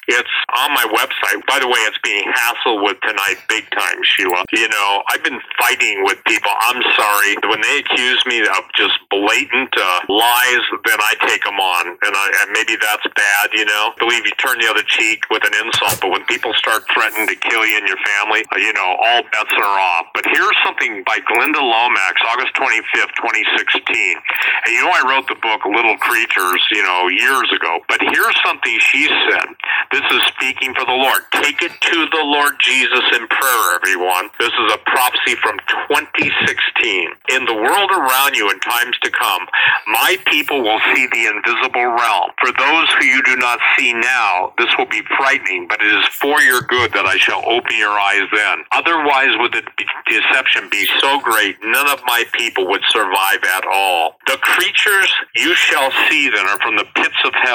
C: It's on my website. By the way, it's being hassled with tonight big time, Sheila. You know, I've been fighting with people. I'm sorry when they accuse me of just blatant uh, lies, then I take them on, and, I, and maybe that's bad. You know, I believe you turn the other cheek with an insult, but when people start threatening to kill you and your family, uh, you know, all bets are off. But here's something by Glenda Lomax, August 25th, 2016. And you know, I wrote the book Little Creatures, you know, years ago ago. But here's something she said. This is speaking for the Lord. Take it to the Lord Jesus in prayer, everyone. This is a prophecy from 2016. In the world around you in times to come, my people will see the invisible realm. For those who you do not see now, this will be frightening, but it is for your good that I shall open your eyes then. Otherwise, would the deception be so great, none of my people would survive at all. The creatures you shall see then are from the pits of hell,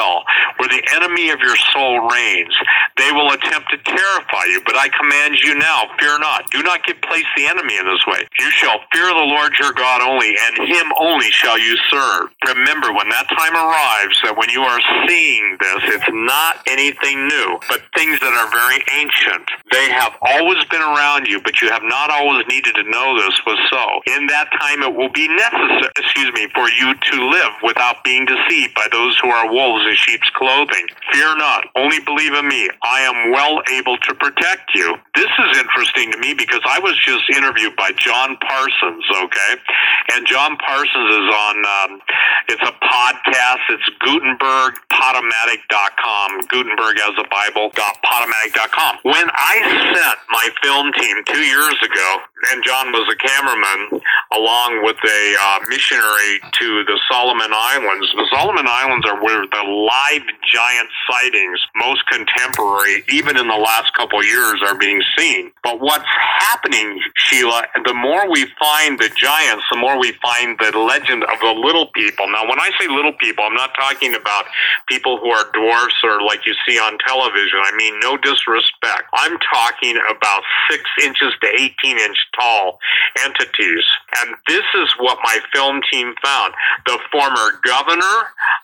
C: where the enemy of your soul reigns. They will attempt to terrify you, but I command you now, fear not. Do not give place the enemy in this way. You shall fear the Lord your God only, and him only shall you serve. Remember, when that time arrives, that when you are seeing this, it's not anything new, but things that are very ancient. They have always been around you, but you have not always needed to know this was so. In that time, it will be necessary, excuse me, for you to live without being deceived by those who are wolves in sheep's clothing. Fear not, only believe in me. I am well able to protect you. This is interesting to me because I was just interviewed by John Parsons, okay? And John Parsons is on, um, it's a podcast. It's Gutenberg, Podomatic.com. Gutenberg as a Bible, Podomatic.com. When I sent my film team two years ago, and John was a cameraman along with a uh, missionary to the Solomon Islands. The Solomon Islands are where the live giant sightings, most contemporary, even in the last couple years, are being seen. But what's happening, Sheila, the more we find the giants, the more we find the legend of the little people. Now, when I say little people, I'm not talking about people who are dwarfs or like you see on television. I mean, no disrespect. I'm talking about six inches to 18 inch tall entities. And this is what my film team found. The former governor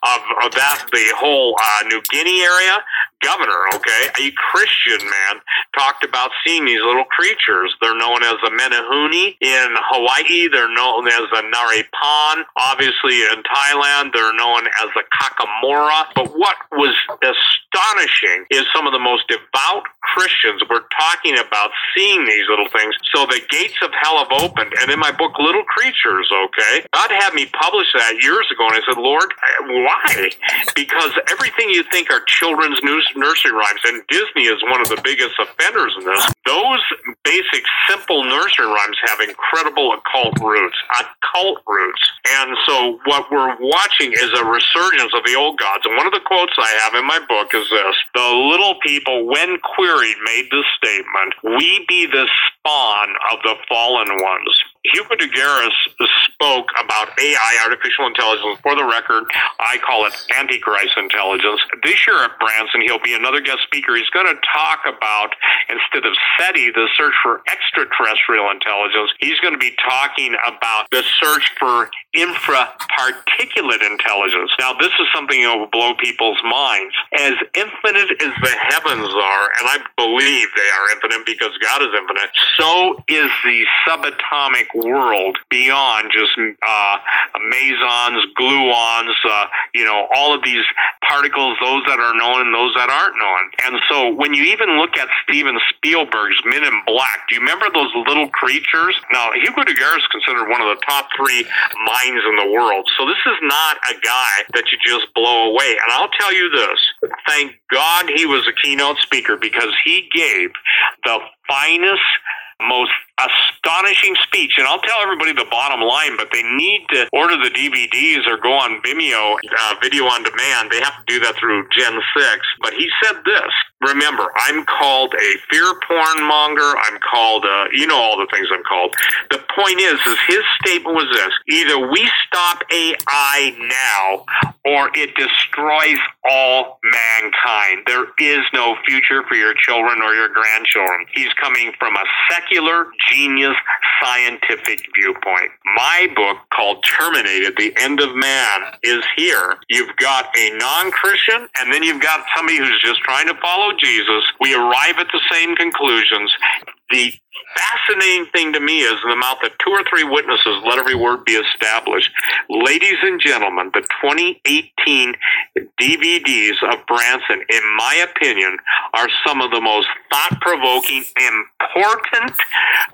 C: of, of that, the whole uh, New Guinea area, governor, okay, a Christian man, talked about seeing these little creatures. They're known as the Menehune in Hawaii. They're known as the Naripan. Obviously, in Thailand, they're known as the Kakamora. But what was astonishing is some of the most devout Christians were talking about seeing these little things. So the gates of hell have opened. And in my book, Little Creatures, okay, God had me publish that years ago. And I said, Lord, why? Because everything you think are children's news nursery rhymes, and Disney is one of the biggest offenders in this. Those basic, simple nursery rhymes have incredible occult roots, occult roots. And so what we're watching is a resurgence of the old gods. And one of the quotes I have in my book is this The little people, when queried, made this statement We be the spawn of the fallen ones. Hugo de Garis spoke about AI, artificial intelligence. For the record, I call it Antichrist intelligence. This year at Branson, he'll be another guest speaker. He's going to talk about, instead of SETI, the search for extraterrestrial intelligence, he's going to be talking about the search for infraparticulate intelligence. Now, this is something that will blow people's minds. As infinite as the heavens are, and I believe they are infinite because God is infinite, so is the subatomic world beyond just uh, mesons, gluons, uh, you know, all of these particles, those that are known and those that aren't known. And so when you even look at Steven Spielberg's Men in Black, do you remember those little creatures? Now, Hugo de Garis is considered one of the top three minds in the world. So this is not a guy that you just blow away. And I'll tell you this thank God he was a keynote speaker because he gave the finest most astonishing speech. And I'll tell everybody the bottom line, but they need to order the DVDs or go on Vimeo, uh, video on demand. They have to do that through Gen 6. But he said this Remember, I'm called a fear porn monger. I'm called, you know, all the things I'm called. The point is, is his statement was this: either we stop AI now, or it destroys all mankind. There is no future for your children or your grandchildren. He's coming from a secular, genius, scientific viewpoint. My book, called "Terminated: The End of Man," is here. You've got a non-Christian, and then you've got somebody who's just trying to follow Jesus, we arrive at the same conclusions. The fascinating thing to me is in the mouth of two or three witnesses, let every word be established. Ladies and gentlemen, the 2018 DVDs of Branson, in my opinion, are some of the most thought provoking, important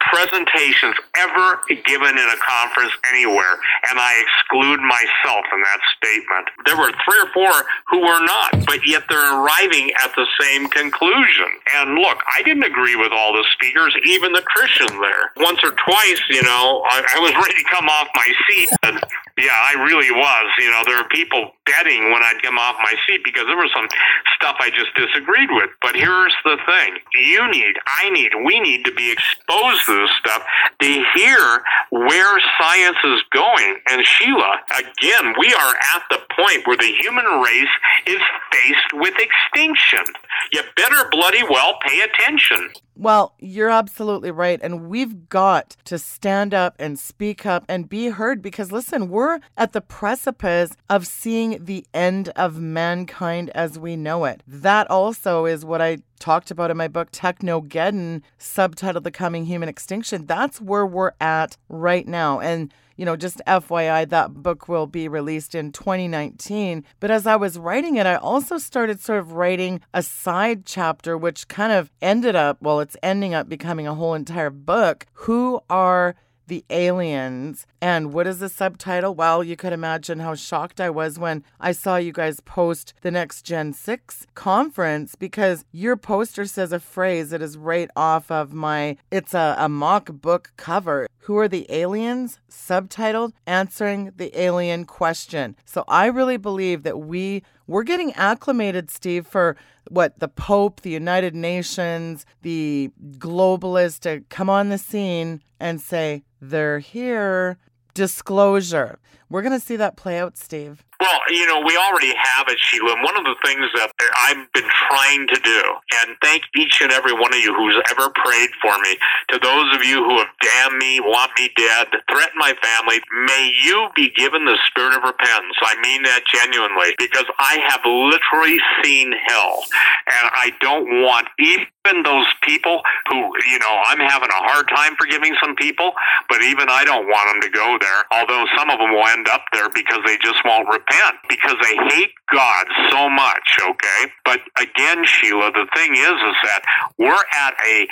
C: presentations ever given in a conference anywhere. And I exclude myself in that statement. There were three or four who were not, but yet they're arriving at the same conclusion. And look, I didn't agree with all the speakers, even the Christians there. Once or twice, you know, I, I was ready to come off my seat. And yeah, I really was. You know, there are people betting when I'd come off my seat because there was some stuff I just disagreed with. But here's the thing you need, I need, we need to be exposed to this stuff to hear where science is going. And Sheila, again, we are at the point where the human race is faced with extinction. You better bloody well pay attention.
B: Well, you're absolutely right. And we've got to stand up and speak up and be heard because, listen, we're at the precipice of seeing the end of mankind as we know it. That also is what I talked about in my book, Technogeddon, subtitled The Coming Human Extinction. That's where we're at right now. And you know, just FYI, that book will be released in 2019. But as I was writing it, I also started sort of writing a side chapter, which kind of ended up, well, it's ending up becoming a whole entire book. Who are the aliens. And what is the subtitle? Well, you could imagine how shocked I was when I saw you guys post the next Gen 6 conference because your poster says a phrase that is right off of my, it's a, a mock book cover. Who are the aliens? Subtitled Answering the Alien Question. So I really believe that we we're getting acclimated, Steve, for what the Pope, the United Nations, the globalists to come on the scene and say, they're here. Disclosure. We're going to see that play out, Steve.
C: Well, you know, we already have it, Sheila. And one of the things that I've been trying to do, and thank each and every one of you who's ever prayed for me, to those of you who have damned me, want me dead, threaten my family, may you be given the spirit of repentance. I mean that genuinely, because I have literally seen hell. And I don't want even those people who, you know, I'm having a hard time forgiving some people, but even I don't want them to go there. Although some of them will end up there because they just won't repent repent because they hate God so much, okay? But again, Sheila, the thing is, is that we're at a,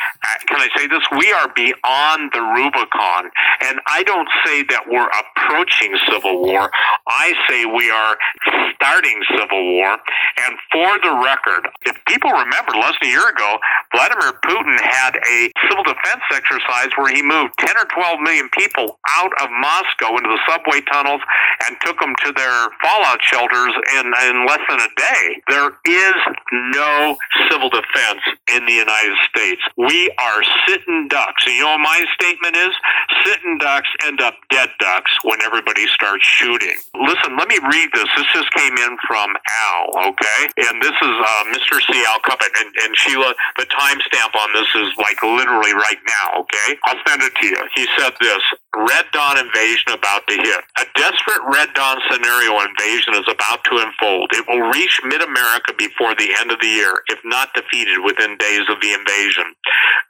C: can I say this? We are beyond the Rubicon. And I don't say that we're approaching civil war. I say we are starting civil war. And for the record, if people remember less than a year ago, Vladimir Putin had a civil defense exercise where he moved 10 or 12 million people out of Moscow into the subway tunnels and took them to their fallout shelters in, in less than a day. There is no civil defense in the United States. We are sitting ducks. You know what my statement is? Sitting ducks end up dead ducks when everybody starts shooting. Listen, let me read this. This just came in from Al, okay? And this is uh, Mr. C. Al Cuppett. And, and Sheila, the timestamp on this is like literally right now, okay? I'll send it to you. He said this Red Dawn invasion about to hit. A desperate Red Dawn scenario invasion is about to unfold. It will reach mid America before the end of the year, if not defeated within days of the invasion.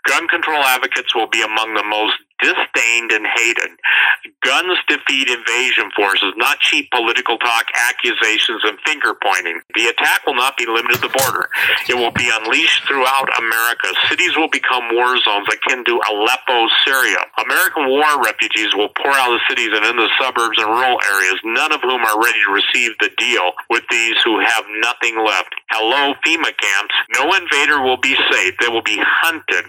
C: Gun control advocates will be among the most disdained and hated. Guns defeat invasion forces, not cheap political talk, accusations, and finger pointing. The attack will not be limited to the border. It will be unleashed throughout America. Cities will become war zones akin to Aleppo, Syria. American war refugees will pour out of the cities and into the suburbs and rural areas, none of whom are ready to receive the deal with these who have nothing left. Hello, FEMA camps. No invader will be safe. They will be hunted,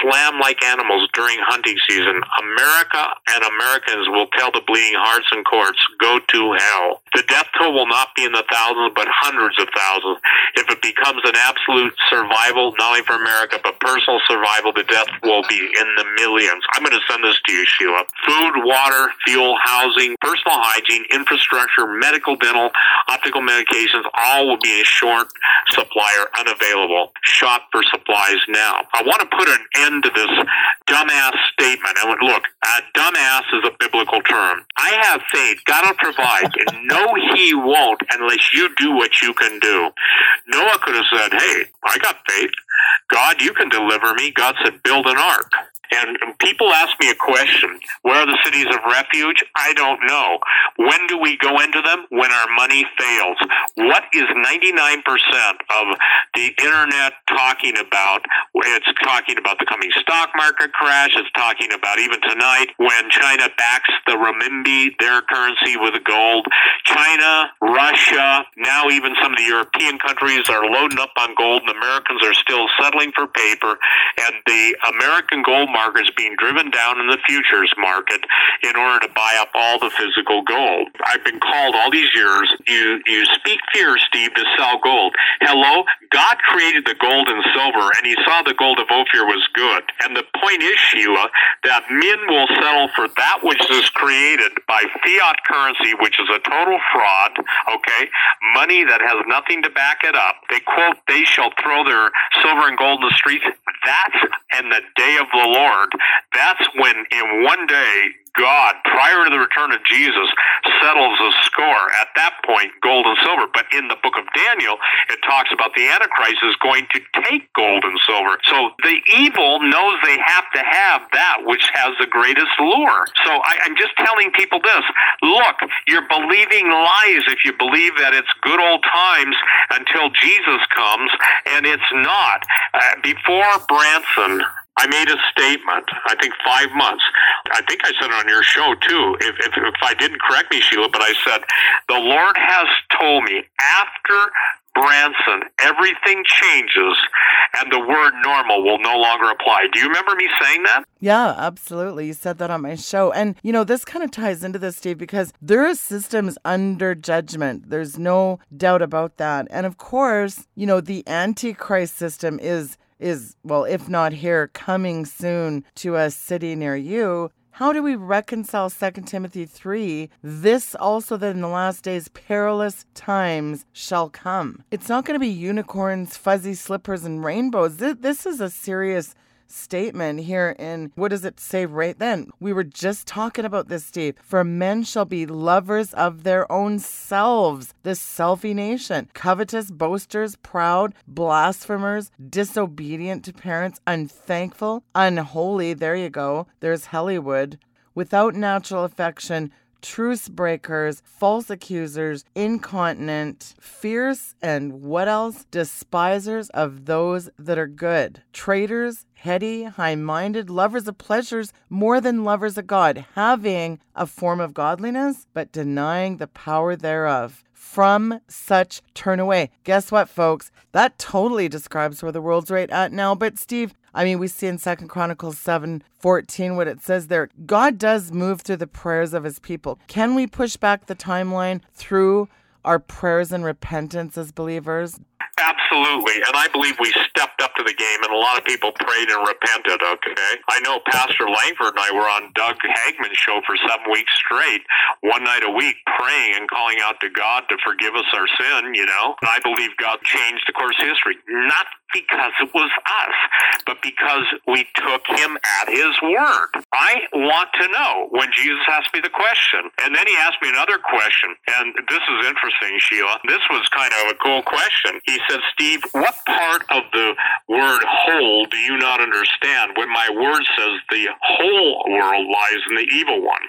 C: slammed like animals during hunting season America and Americans will tell the bleeding hearts and courts, go to hell. The death toll will not be in the thousands, but hundreds of thousands. If it becomes an absolute survival, not only for America, but personal survival, the death will be in the millions. I'm going to send this to you, Sheila. Food, water, fuel, housing, personal hygiene, infrastructure, medical, dental, optical medications, all will be in short supply or unavailable. Shop for supplies now. I want to put an end to this dumbass statement and I went, look, a dumbass is a biblical term. I have faith. God will provide. and no, he won't unless you do what you can do. Noah could have said, hey, I got faith. God, you can deliver me. God said, build an ark. And people ask me a question where are the cities of refuge? I don't know. When do we go into them? When our money fails. What is 99% of the internet talking about? It's talking about the coming stock market crash. It's talking about even tonight when China backs the renminbi, their currency, with gold. China, Russia, now even some of the European countries are loading up on gold, and Americans are still settling for paper. And the American gold market is being driven down in the futures market in order to buy up all the physical gold. I've been called all these years, you, you speak fear, Steve, to sell gold. Hello? God created the gold and silver, and he saw the gold of Ophir was good. And the point is, Sheila, that men will settle for that which is created by fiat currency, which is a total fraud, okay? Money that has nothing to back it up. They quote, they shall throw their silver and gold in the streets. That's in the day of the Lord. That's when in one day God, prior to the return of Jesus, settles a score. At that point, gold and silver. But in the book of Daniel, it talks about the Antichrist is going to take gold and silver. So the evil knows they have to have that which has the greatest lure. So I, I'm just telling people this. Look, you're believing lies if you believe that it's good old times until Jesus comes, and it's not. Uh, before Branson, I made a statement, I think five months. I think I said it on your show too. If, if, if I didn't correct me, Sheila, but I said, the Lord has told me after Branson, everything changes and the word normal will no longer apply. Do you remember me saying that?
B: Yeah, absolutely. You said that on my show. And, you know, this kind of ties into this, Steve, because there are systems under judgment. There's no doubt about that. And of course, you know, the Antichrist system is is, well, if not here, coming soon to a city near you. How do we reconcile 2 Timothy 3? This also that in the last days perilous times shall come. It's not going to be unicorns, fuzzy slippers, and rainbows. This is a serious statement here in what does it say right then? We were just talking about this, Steve. For men shall be lovers of their own selves, this selfie nation, covetous, boasters, proud, blasphemers, disobedient to parents, unthankful, unholy. There you go. There's Hollywood. Without natural affection, truce breakers, false accusers, incontinent, fierce, and what else? Despisers of those that are good, traitors, heady, high minded, lovers of pleasures more than lovers of God, having a form of godliness, but denying the power thereof. From such turn away. Guess what, folks? That totally describes where the world's right at now. But Steve, I mean, we see in Second Chronicles 7 14 what it says there. God does move through the prayers of his people. Can we push back the timeline through our prayers and repentance as believers?
C: Absolutely. And I believe we stepped up to the game, and a lot of people prayed and repented, okay? I know Pastor Langford and I were on Doug Hagmann's show for seven weeks straight, one night a week, praying and calling out to God to forgive us our sin, you know? And I believe God changed the course of history. Not because it was us, but because we took him at his word. I want to know when Jesus asked me the question. And then he asked me another question. And this is interesting, Sheila. This was kind of a cool question. He said, Steve, what part of the word whole do you not understand when my word says the whole world lies in the evil one?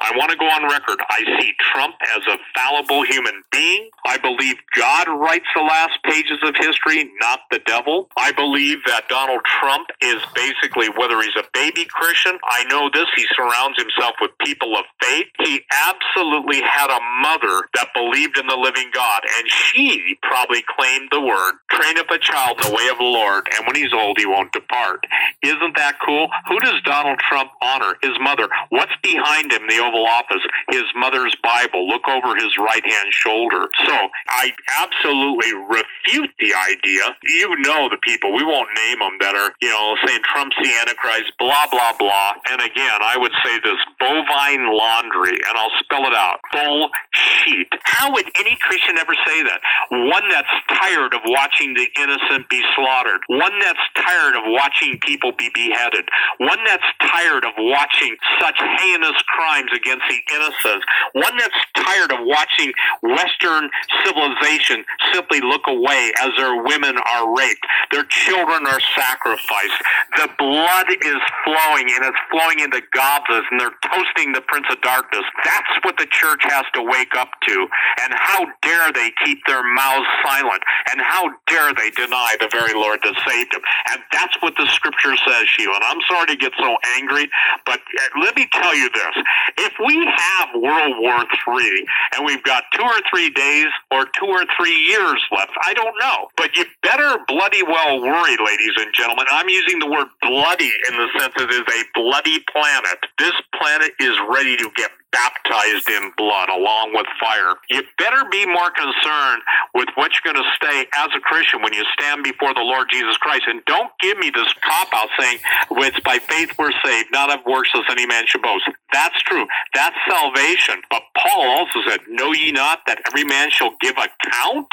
C: I want to go on record. I see Trump as a fallible human being. I believe God writes the last pages of history, not the devil. I believe that Donald Trump is basically, whether he's a baby Christian, I know this, he surrounds himself with people of faith. He absolutely had a mother that believed in the living God, and she probably claimed the word train up a child in the way of the Lord, and when he's old, he won't depart. Isn't that cool? Who does Donald Trump honor? His mother. What's behind him, in the Oval Office, his mother's Bible. Look over his right hand shoulder. So I absolutely refute the idea. You know the people, we won't name them, that are, you know, saying Trump's the Antichrist, blah, blah, blah. And again, I would say this bovine laundry, and I'll spell it out bullshit. How would any Christian ever say that? One that's tired of watching the innocent be slaughtered, one that's tired of watching people be beheaded, one that's tired of watching such heinous crimes against against the innocent, one that's tired of watching Western civilization simply look away as their women are raped, their children are sacrificed, the blood is flowing and it's flowing into goblets and they're toasting the Prince of Darkness. That's what the church has to wake up to. And how dare they keep their mouths silent? And how dare they deny the very Lord that saved them? And that's what the scripture says, Sheila. And I'm sorry to get so angry, but uh, let me tell you this. If we have World War III and we've got two or three days or two or three years left, I don't know. But you better bloody well worry, ladies and gentlemen. I'm using the word bloody in the sense that it is a bloody planet. This planet is ready to get baptized in blood along with fire. You better be more concerned with what you're going to say as a Christian when you stand before the Lord Jesus Christ. And don't give me this cop out saying, well, it's by faith we're saved, not of works as any man should boast. That's true. That's salvation. But Paul also said, Know ye not that every man shall give account?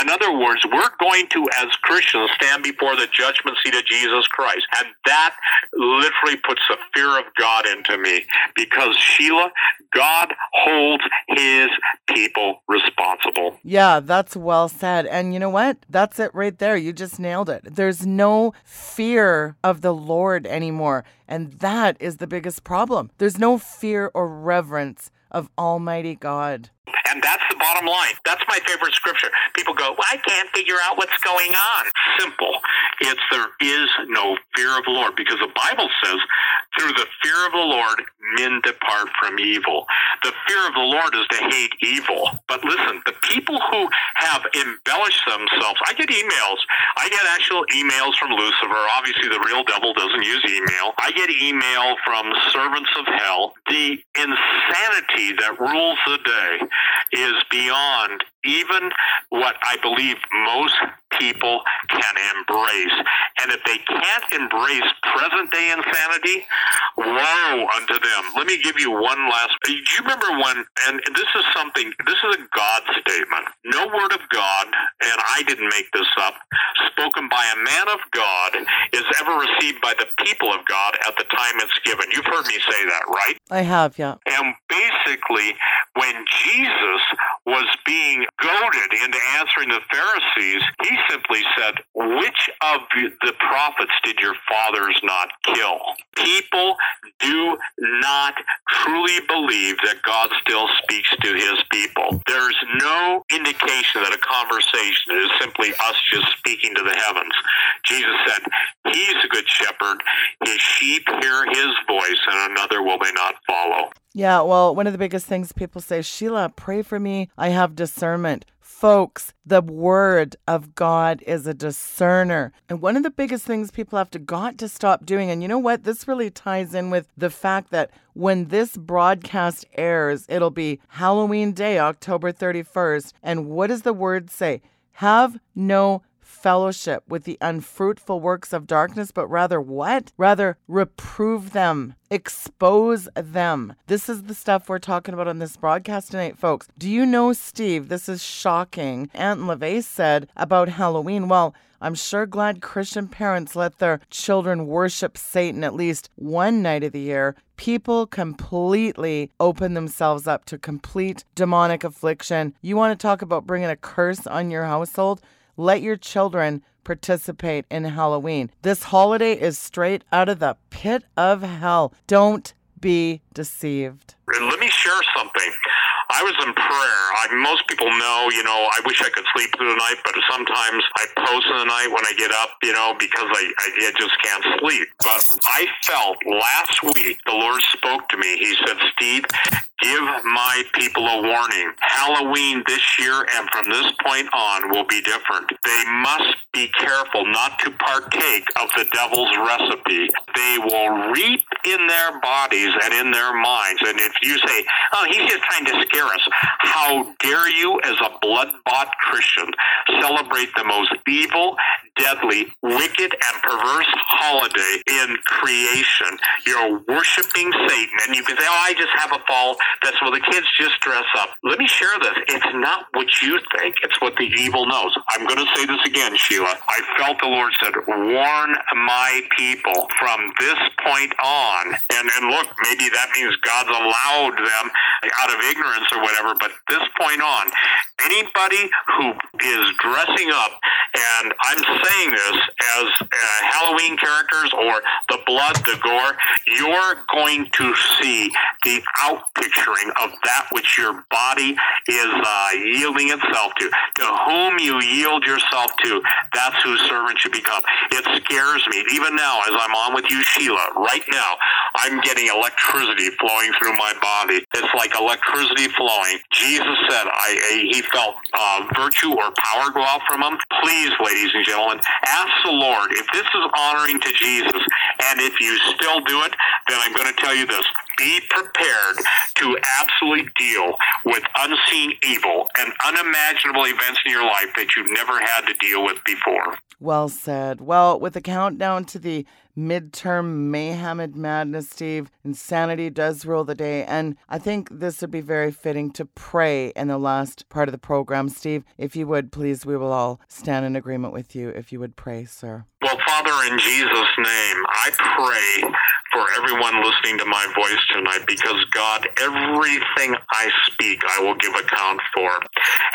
C: In other words, we're going to, as Christians, stand before the judgment seat of Jesus Christ. And that literally puts the fear of God into me because, Sheila, God holds his people responsible.
B: Yeah, that's well said. And you know what? That's it right there. You just nailed it. There's no fear of the Lord anymore. And that is the biggest problem. There's no fear or reverence of Almighty God.
C: And that's the bottom line. That's my favorite scripture. People go, well, I can't figure out what's going on. Simple. It's there is no fear of the Lord because the Bible says, through the fear of the Lord, men depart from evil. The fear of the Lord is to hate evil. But listen, the people who have embellished themselves, I get emails. I get actual emails from Lucifer. Obviously, the real devil doesn't use email. I get email from servants of hell. The insanity that rules the day is beyond even what I believe most people can embrace. And if they can't embrace present day insanity, woe unto them. Let me give you one last. Do you remember when, and this is something, this is a God statement. No word of God, and I didn't make this up, spoken by a man of God is ever received by the people of God at the time it's given. You've heard me say that, right?
B: I have, yeah.
C: And basically, when Jesus was being goaded into answering the Pharisees, he simply said, Which of the prophets did your fathers not kill? People do not truly believe that God still speaks to his people. There's no indication that a conversation is simply us just speaking to the heavens. Jesus said, He's a good shepherd. His sheep hear his voice, and another will they not follow.
B: Yeah, well, one of the biggest things people say, Sheila, pray for me. I have discernment. Folks, the word of God is a discerner. And one of the biggest things people have to got to stop doing, and you know what? This really ties in with the fact that when this broadcast airs, it'll be Halloween Day, October 31st. And what does the word say? Have no fellowship with the unfruitful works of darkness, but rather what? Rather reprove them, expose them. This is the stuff we're talking about on this broadcast tonight, folks. Do you know, Steve? This is shocking. Anton LaVey said about Halloween. Well, I'm sure glad Christian parents let their children worship Satan at least one night of the year. People completely open themselves up to complete demonic affliction. You want to talk about bringing a curse on your household? Let your children participate in Halloween. This holiday is straight out of the pit of hell. Don't be deceived.
C: Let me share something. I was in prayer. I, most people know, you know, I wish I could sleep through the night, but sometimes I post in the night when I get up, you know, because I, I, I just can't sleep. But I felt last week the Lord spoke to me. He said, Steve, give my people a warning. Halloween this year and from this point on will be different. They must be careful not to partake of the devil's recipe. They will reap in their bodies and in their minds. And if you say, oh, he's just trying to scare us, how dare you, as a blood bought Christian, celebrate the most evil, deadly, wicked, and perverse holiday in creation? You're worshiping Satan. And you can say, oh, I just have a fall That's well, the kids just dress up. Let me share this. It's not what you think. It's what the evil knows. I'm going to say this again, Sheila. I felt the Lord said, warn my people from this point on. And, and look, maybe that means God's allowed them out of ignorance or whatever, but this point on, anybody who is dressing up, and I'm saying this as uh, Halloween characters or the blood, the gore, you're going to see the outpicturing of that which your body is uh, yielding itself to. To whom you yield yourself to, that's whose servant you become. It scares me. Even now, as I'm on with you, Sheila, right now, I'm getting electricity flowing through my body. It's like electricity flowing. Jesus said, I, he felt uh, virtue or power go out from him. Please, ladies and gentlemen, ask the Lord if this is honoring to Jesus. And if you still do it, then I'm going to tell you this be prepared to absolutely deal with unseen evil and unimaginable events in your life that you've never had to deal with before.
B: Well said. Well, with the countdown to the midterm mayhem and madness, Steve. Insanity does rule the day. And I think this would be very fitting to pray in the last part of the program. Steve, if you would, please, we will all stand in agreement with you if you would pray, sir.
C: Well, Father, in Jesus' name, I pray for everyone listening to my voice tonight because, God, everything I speak, I will give account for.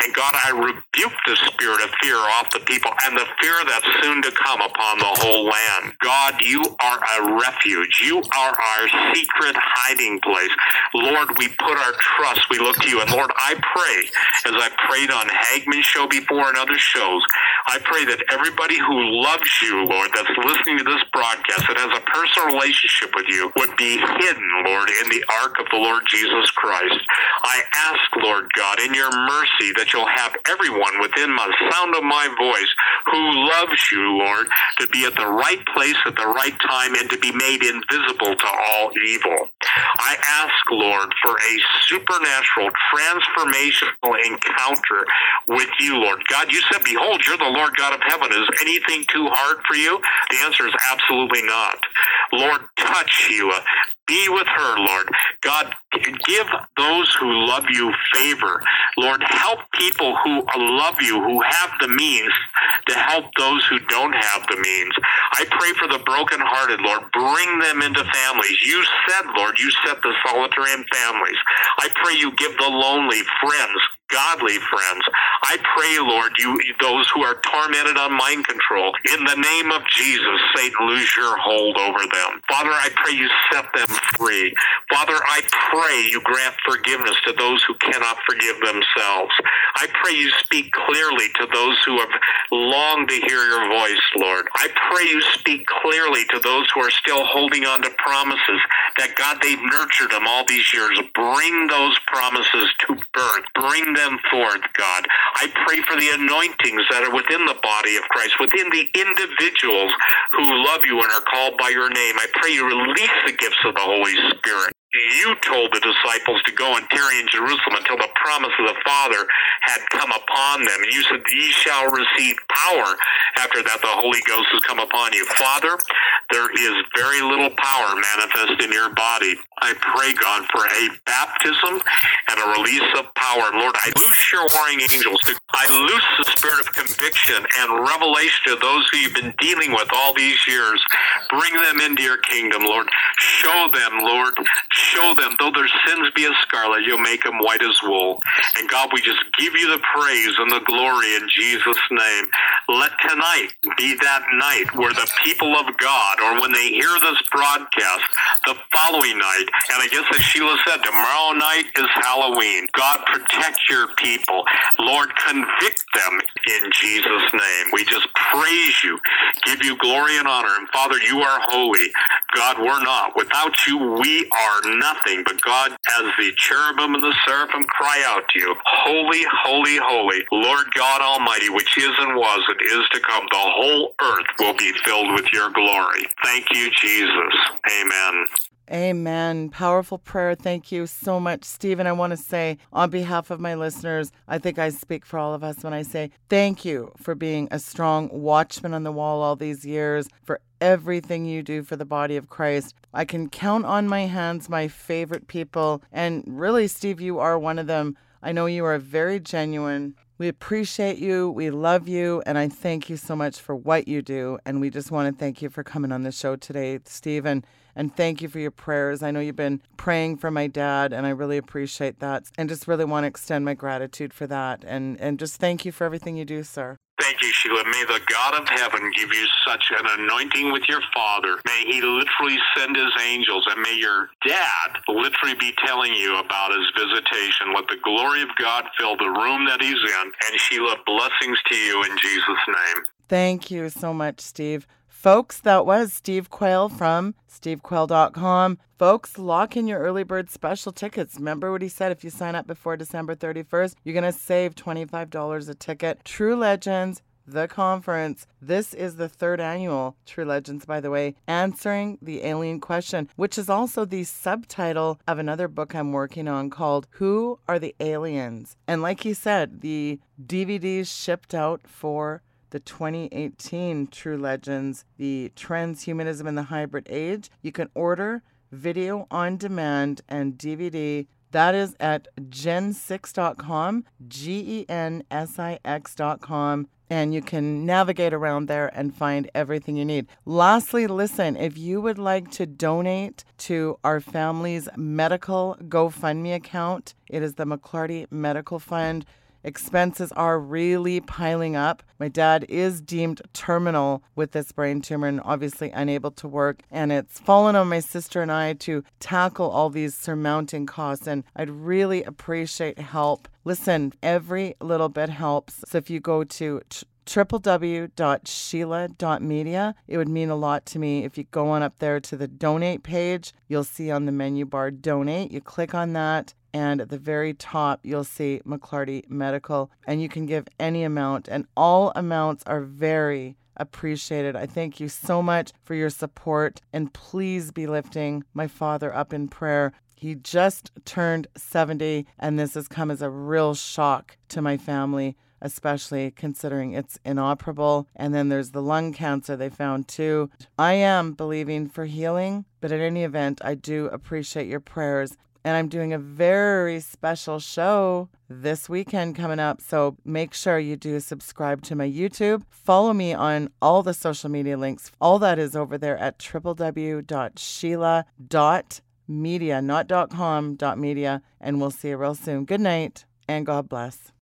C: And, God, I rebuke the spirit of fear off the people and the fear that's soon to come upon the whole land. God, you are a refuge. You are our secret hiding place. Lord, we put our trust, we look to you. And, Lord, I pray, as I prayed on Hagmann's show before and other shows, I pray that everybody who loves you, Lord, that's listening to this broadcast, that has a personal relationship with you, would be hidden, Lord, in the ark of the Lord Jesus Christ. I ask, Lord God, in your mercy, that you'll have everyone within the sound of my voice who loves you, Lord, to be at the right place at the right time and to be made invisible to all evil. I ask, Lord, for a supernatural, transformational encounter with you, Lord. God, you said, Behold, you're the Lord God of heaven. Is anything too hard for you? The answer is absolutely not. Lord, touch Sheila. Be with her, Lord. God, give those who love you favor. Lord, help people who love you, who have the means, to help those who don't have the means. I pray for the brokenhearted, Lord. Bring them into families. You said, Lord, you set the solitary in families. I pray you give the lonely friends, godly friends. I pray, Lord, you those who are tormented on mind control, in the name of Jesus, Satan, lose your hold over them. Father, I pray you set them free. Father, I pray you grant forgiveness to those who cannot forgive themselves. I pray you speak clearly to those who have longed to hear your voice, Lord. I pray you speak clearly to those who are still holding on to promises that God, they've nurtured them all these years. Bring those promises to birth. Bring them them forth, God. I pray for the anointings that are within the body of Christ, within the individuals who love you and are called by your name. I pray you release the gifts of the Holy Spirit you told the disciples to go and tarry in Jerusalem until the promise of the Father had come upon them. And you said, Ye shall receive power after that the Holy Ghost has come upon you. Father, there is very little power manifest in your body. I pray, God, for a baptism and a release of power. Lord, I loose your warring angels. I loose the spirit of conviction and revelation to those who you've been dealing with all these years. Bring them into your kingdom, Lord. Show them, Lord show them, though their sins be as scarlet, you'll make them white as wool. And God, we just give you the praise and the glory in Jesus' name. Let tonight be that night where the people of God, or when they hear this broadcast, the following night, and I guess as Sheila said, tomorrow night is Halloween. God, protect your people. Lord, convict them in Jesus' name. We just praise you, give you glory and honor. And Father, you are holy. God, we're not. Without you, we are nothing. But God, as the cherubim and the seraphim cry out to you, Holy, holy, holy, Lord God Almighty, which is and was and is to come, the whole earth will be filled with your glory. Thank you, Jesus. Amen.
B: Amen. Powerful prayer. Thank you so much, Stephen. I want to say, on behalf of my listeners, I think I speak for all of us when I say thank you for being a strong watchman on the wall all these years, for everything you do for the body of Christ. I can count on my hands my favorite people. And really, Steve, you are one of them. I know you are very genuine. We appreciate you. We love you. And I thank you so much for what you do. And we just want to thank you for coming on the show today, Steve. And, and thank you for your prayers. I know you've been praying for my dad, and I really appreciate that. And just really want to extend my gratitude for that. And, and just thank you for everything you do, sir.
C: Thank you, Sheila. May the God of heaven give you such an anointing with your father. May he literally send his angels, and may your dad literally be telling you about his visitation. Let the glory of God fill the room that he's in. And Sheila, blessings to you in Jesus' name.
B: Thank you so much, Steve. Folks, that was Steve Quayle from stevequayle.com. Folks, lock in your early bird special tickets. Remember what he said if you sign up before December 31st, you're going to save $25 a ticket. True Legends, the conference. This is the third annual True Legends, by the way, answering the alien question, which is also the subtitle of another book I'm working on called Who Are the Aliens? And like he said, the DVDs shipped out for the 2018 True Legends, the Transhumanism in the Hybrid Age. You can order video on demand and DVD. That is at gen6.com, G E N S I X.com, and you can navigate around there and find everything you need. Lastly, listen, if you would like to donate to our family's medical GoFundMe account, it is the McClarty Medical Fund. Expenses are really piling up. My dad is deemed terminal with this brain tumor and obviously unable to work. And it's fallen on my sister and I to tackle all these surmounting costs. And I'd really appreciate help. Listen, every little bit helps. So if you go to t- www.sheila.media. It would mean a lot to me if you go on up there to the donate page. You'll see on the menu bar donate. You click on that, and at the very top, you'll see McClarty Medical, and you can give any amount, and all amounts are very appreciated. I thank you so much for your support, and please be lifting my father up in prayer. He just turned 70, and this has come as a real shock to my family especially considering it's inoperable. And then there's the lung cancer they found too. I am believing for healing, but at any event, I do appreciate your prayers. And I'm doing a very special show this weekend coming up. So make sure you do subscribe to my YouTube. Follow me on all the social media links. All that is over there at www.sheila.media, not .com, .media. And we'll see you real soon. Good night and God bless.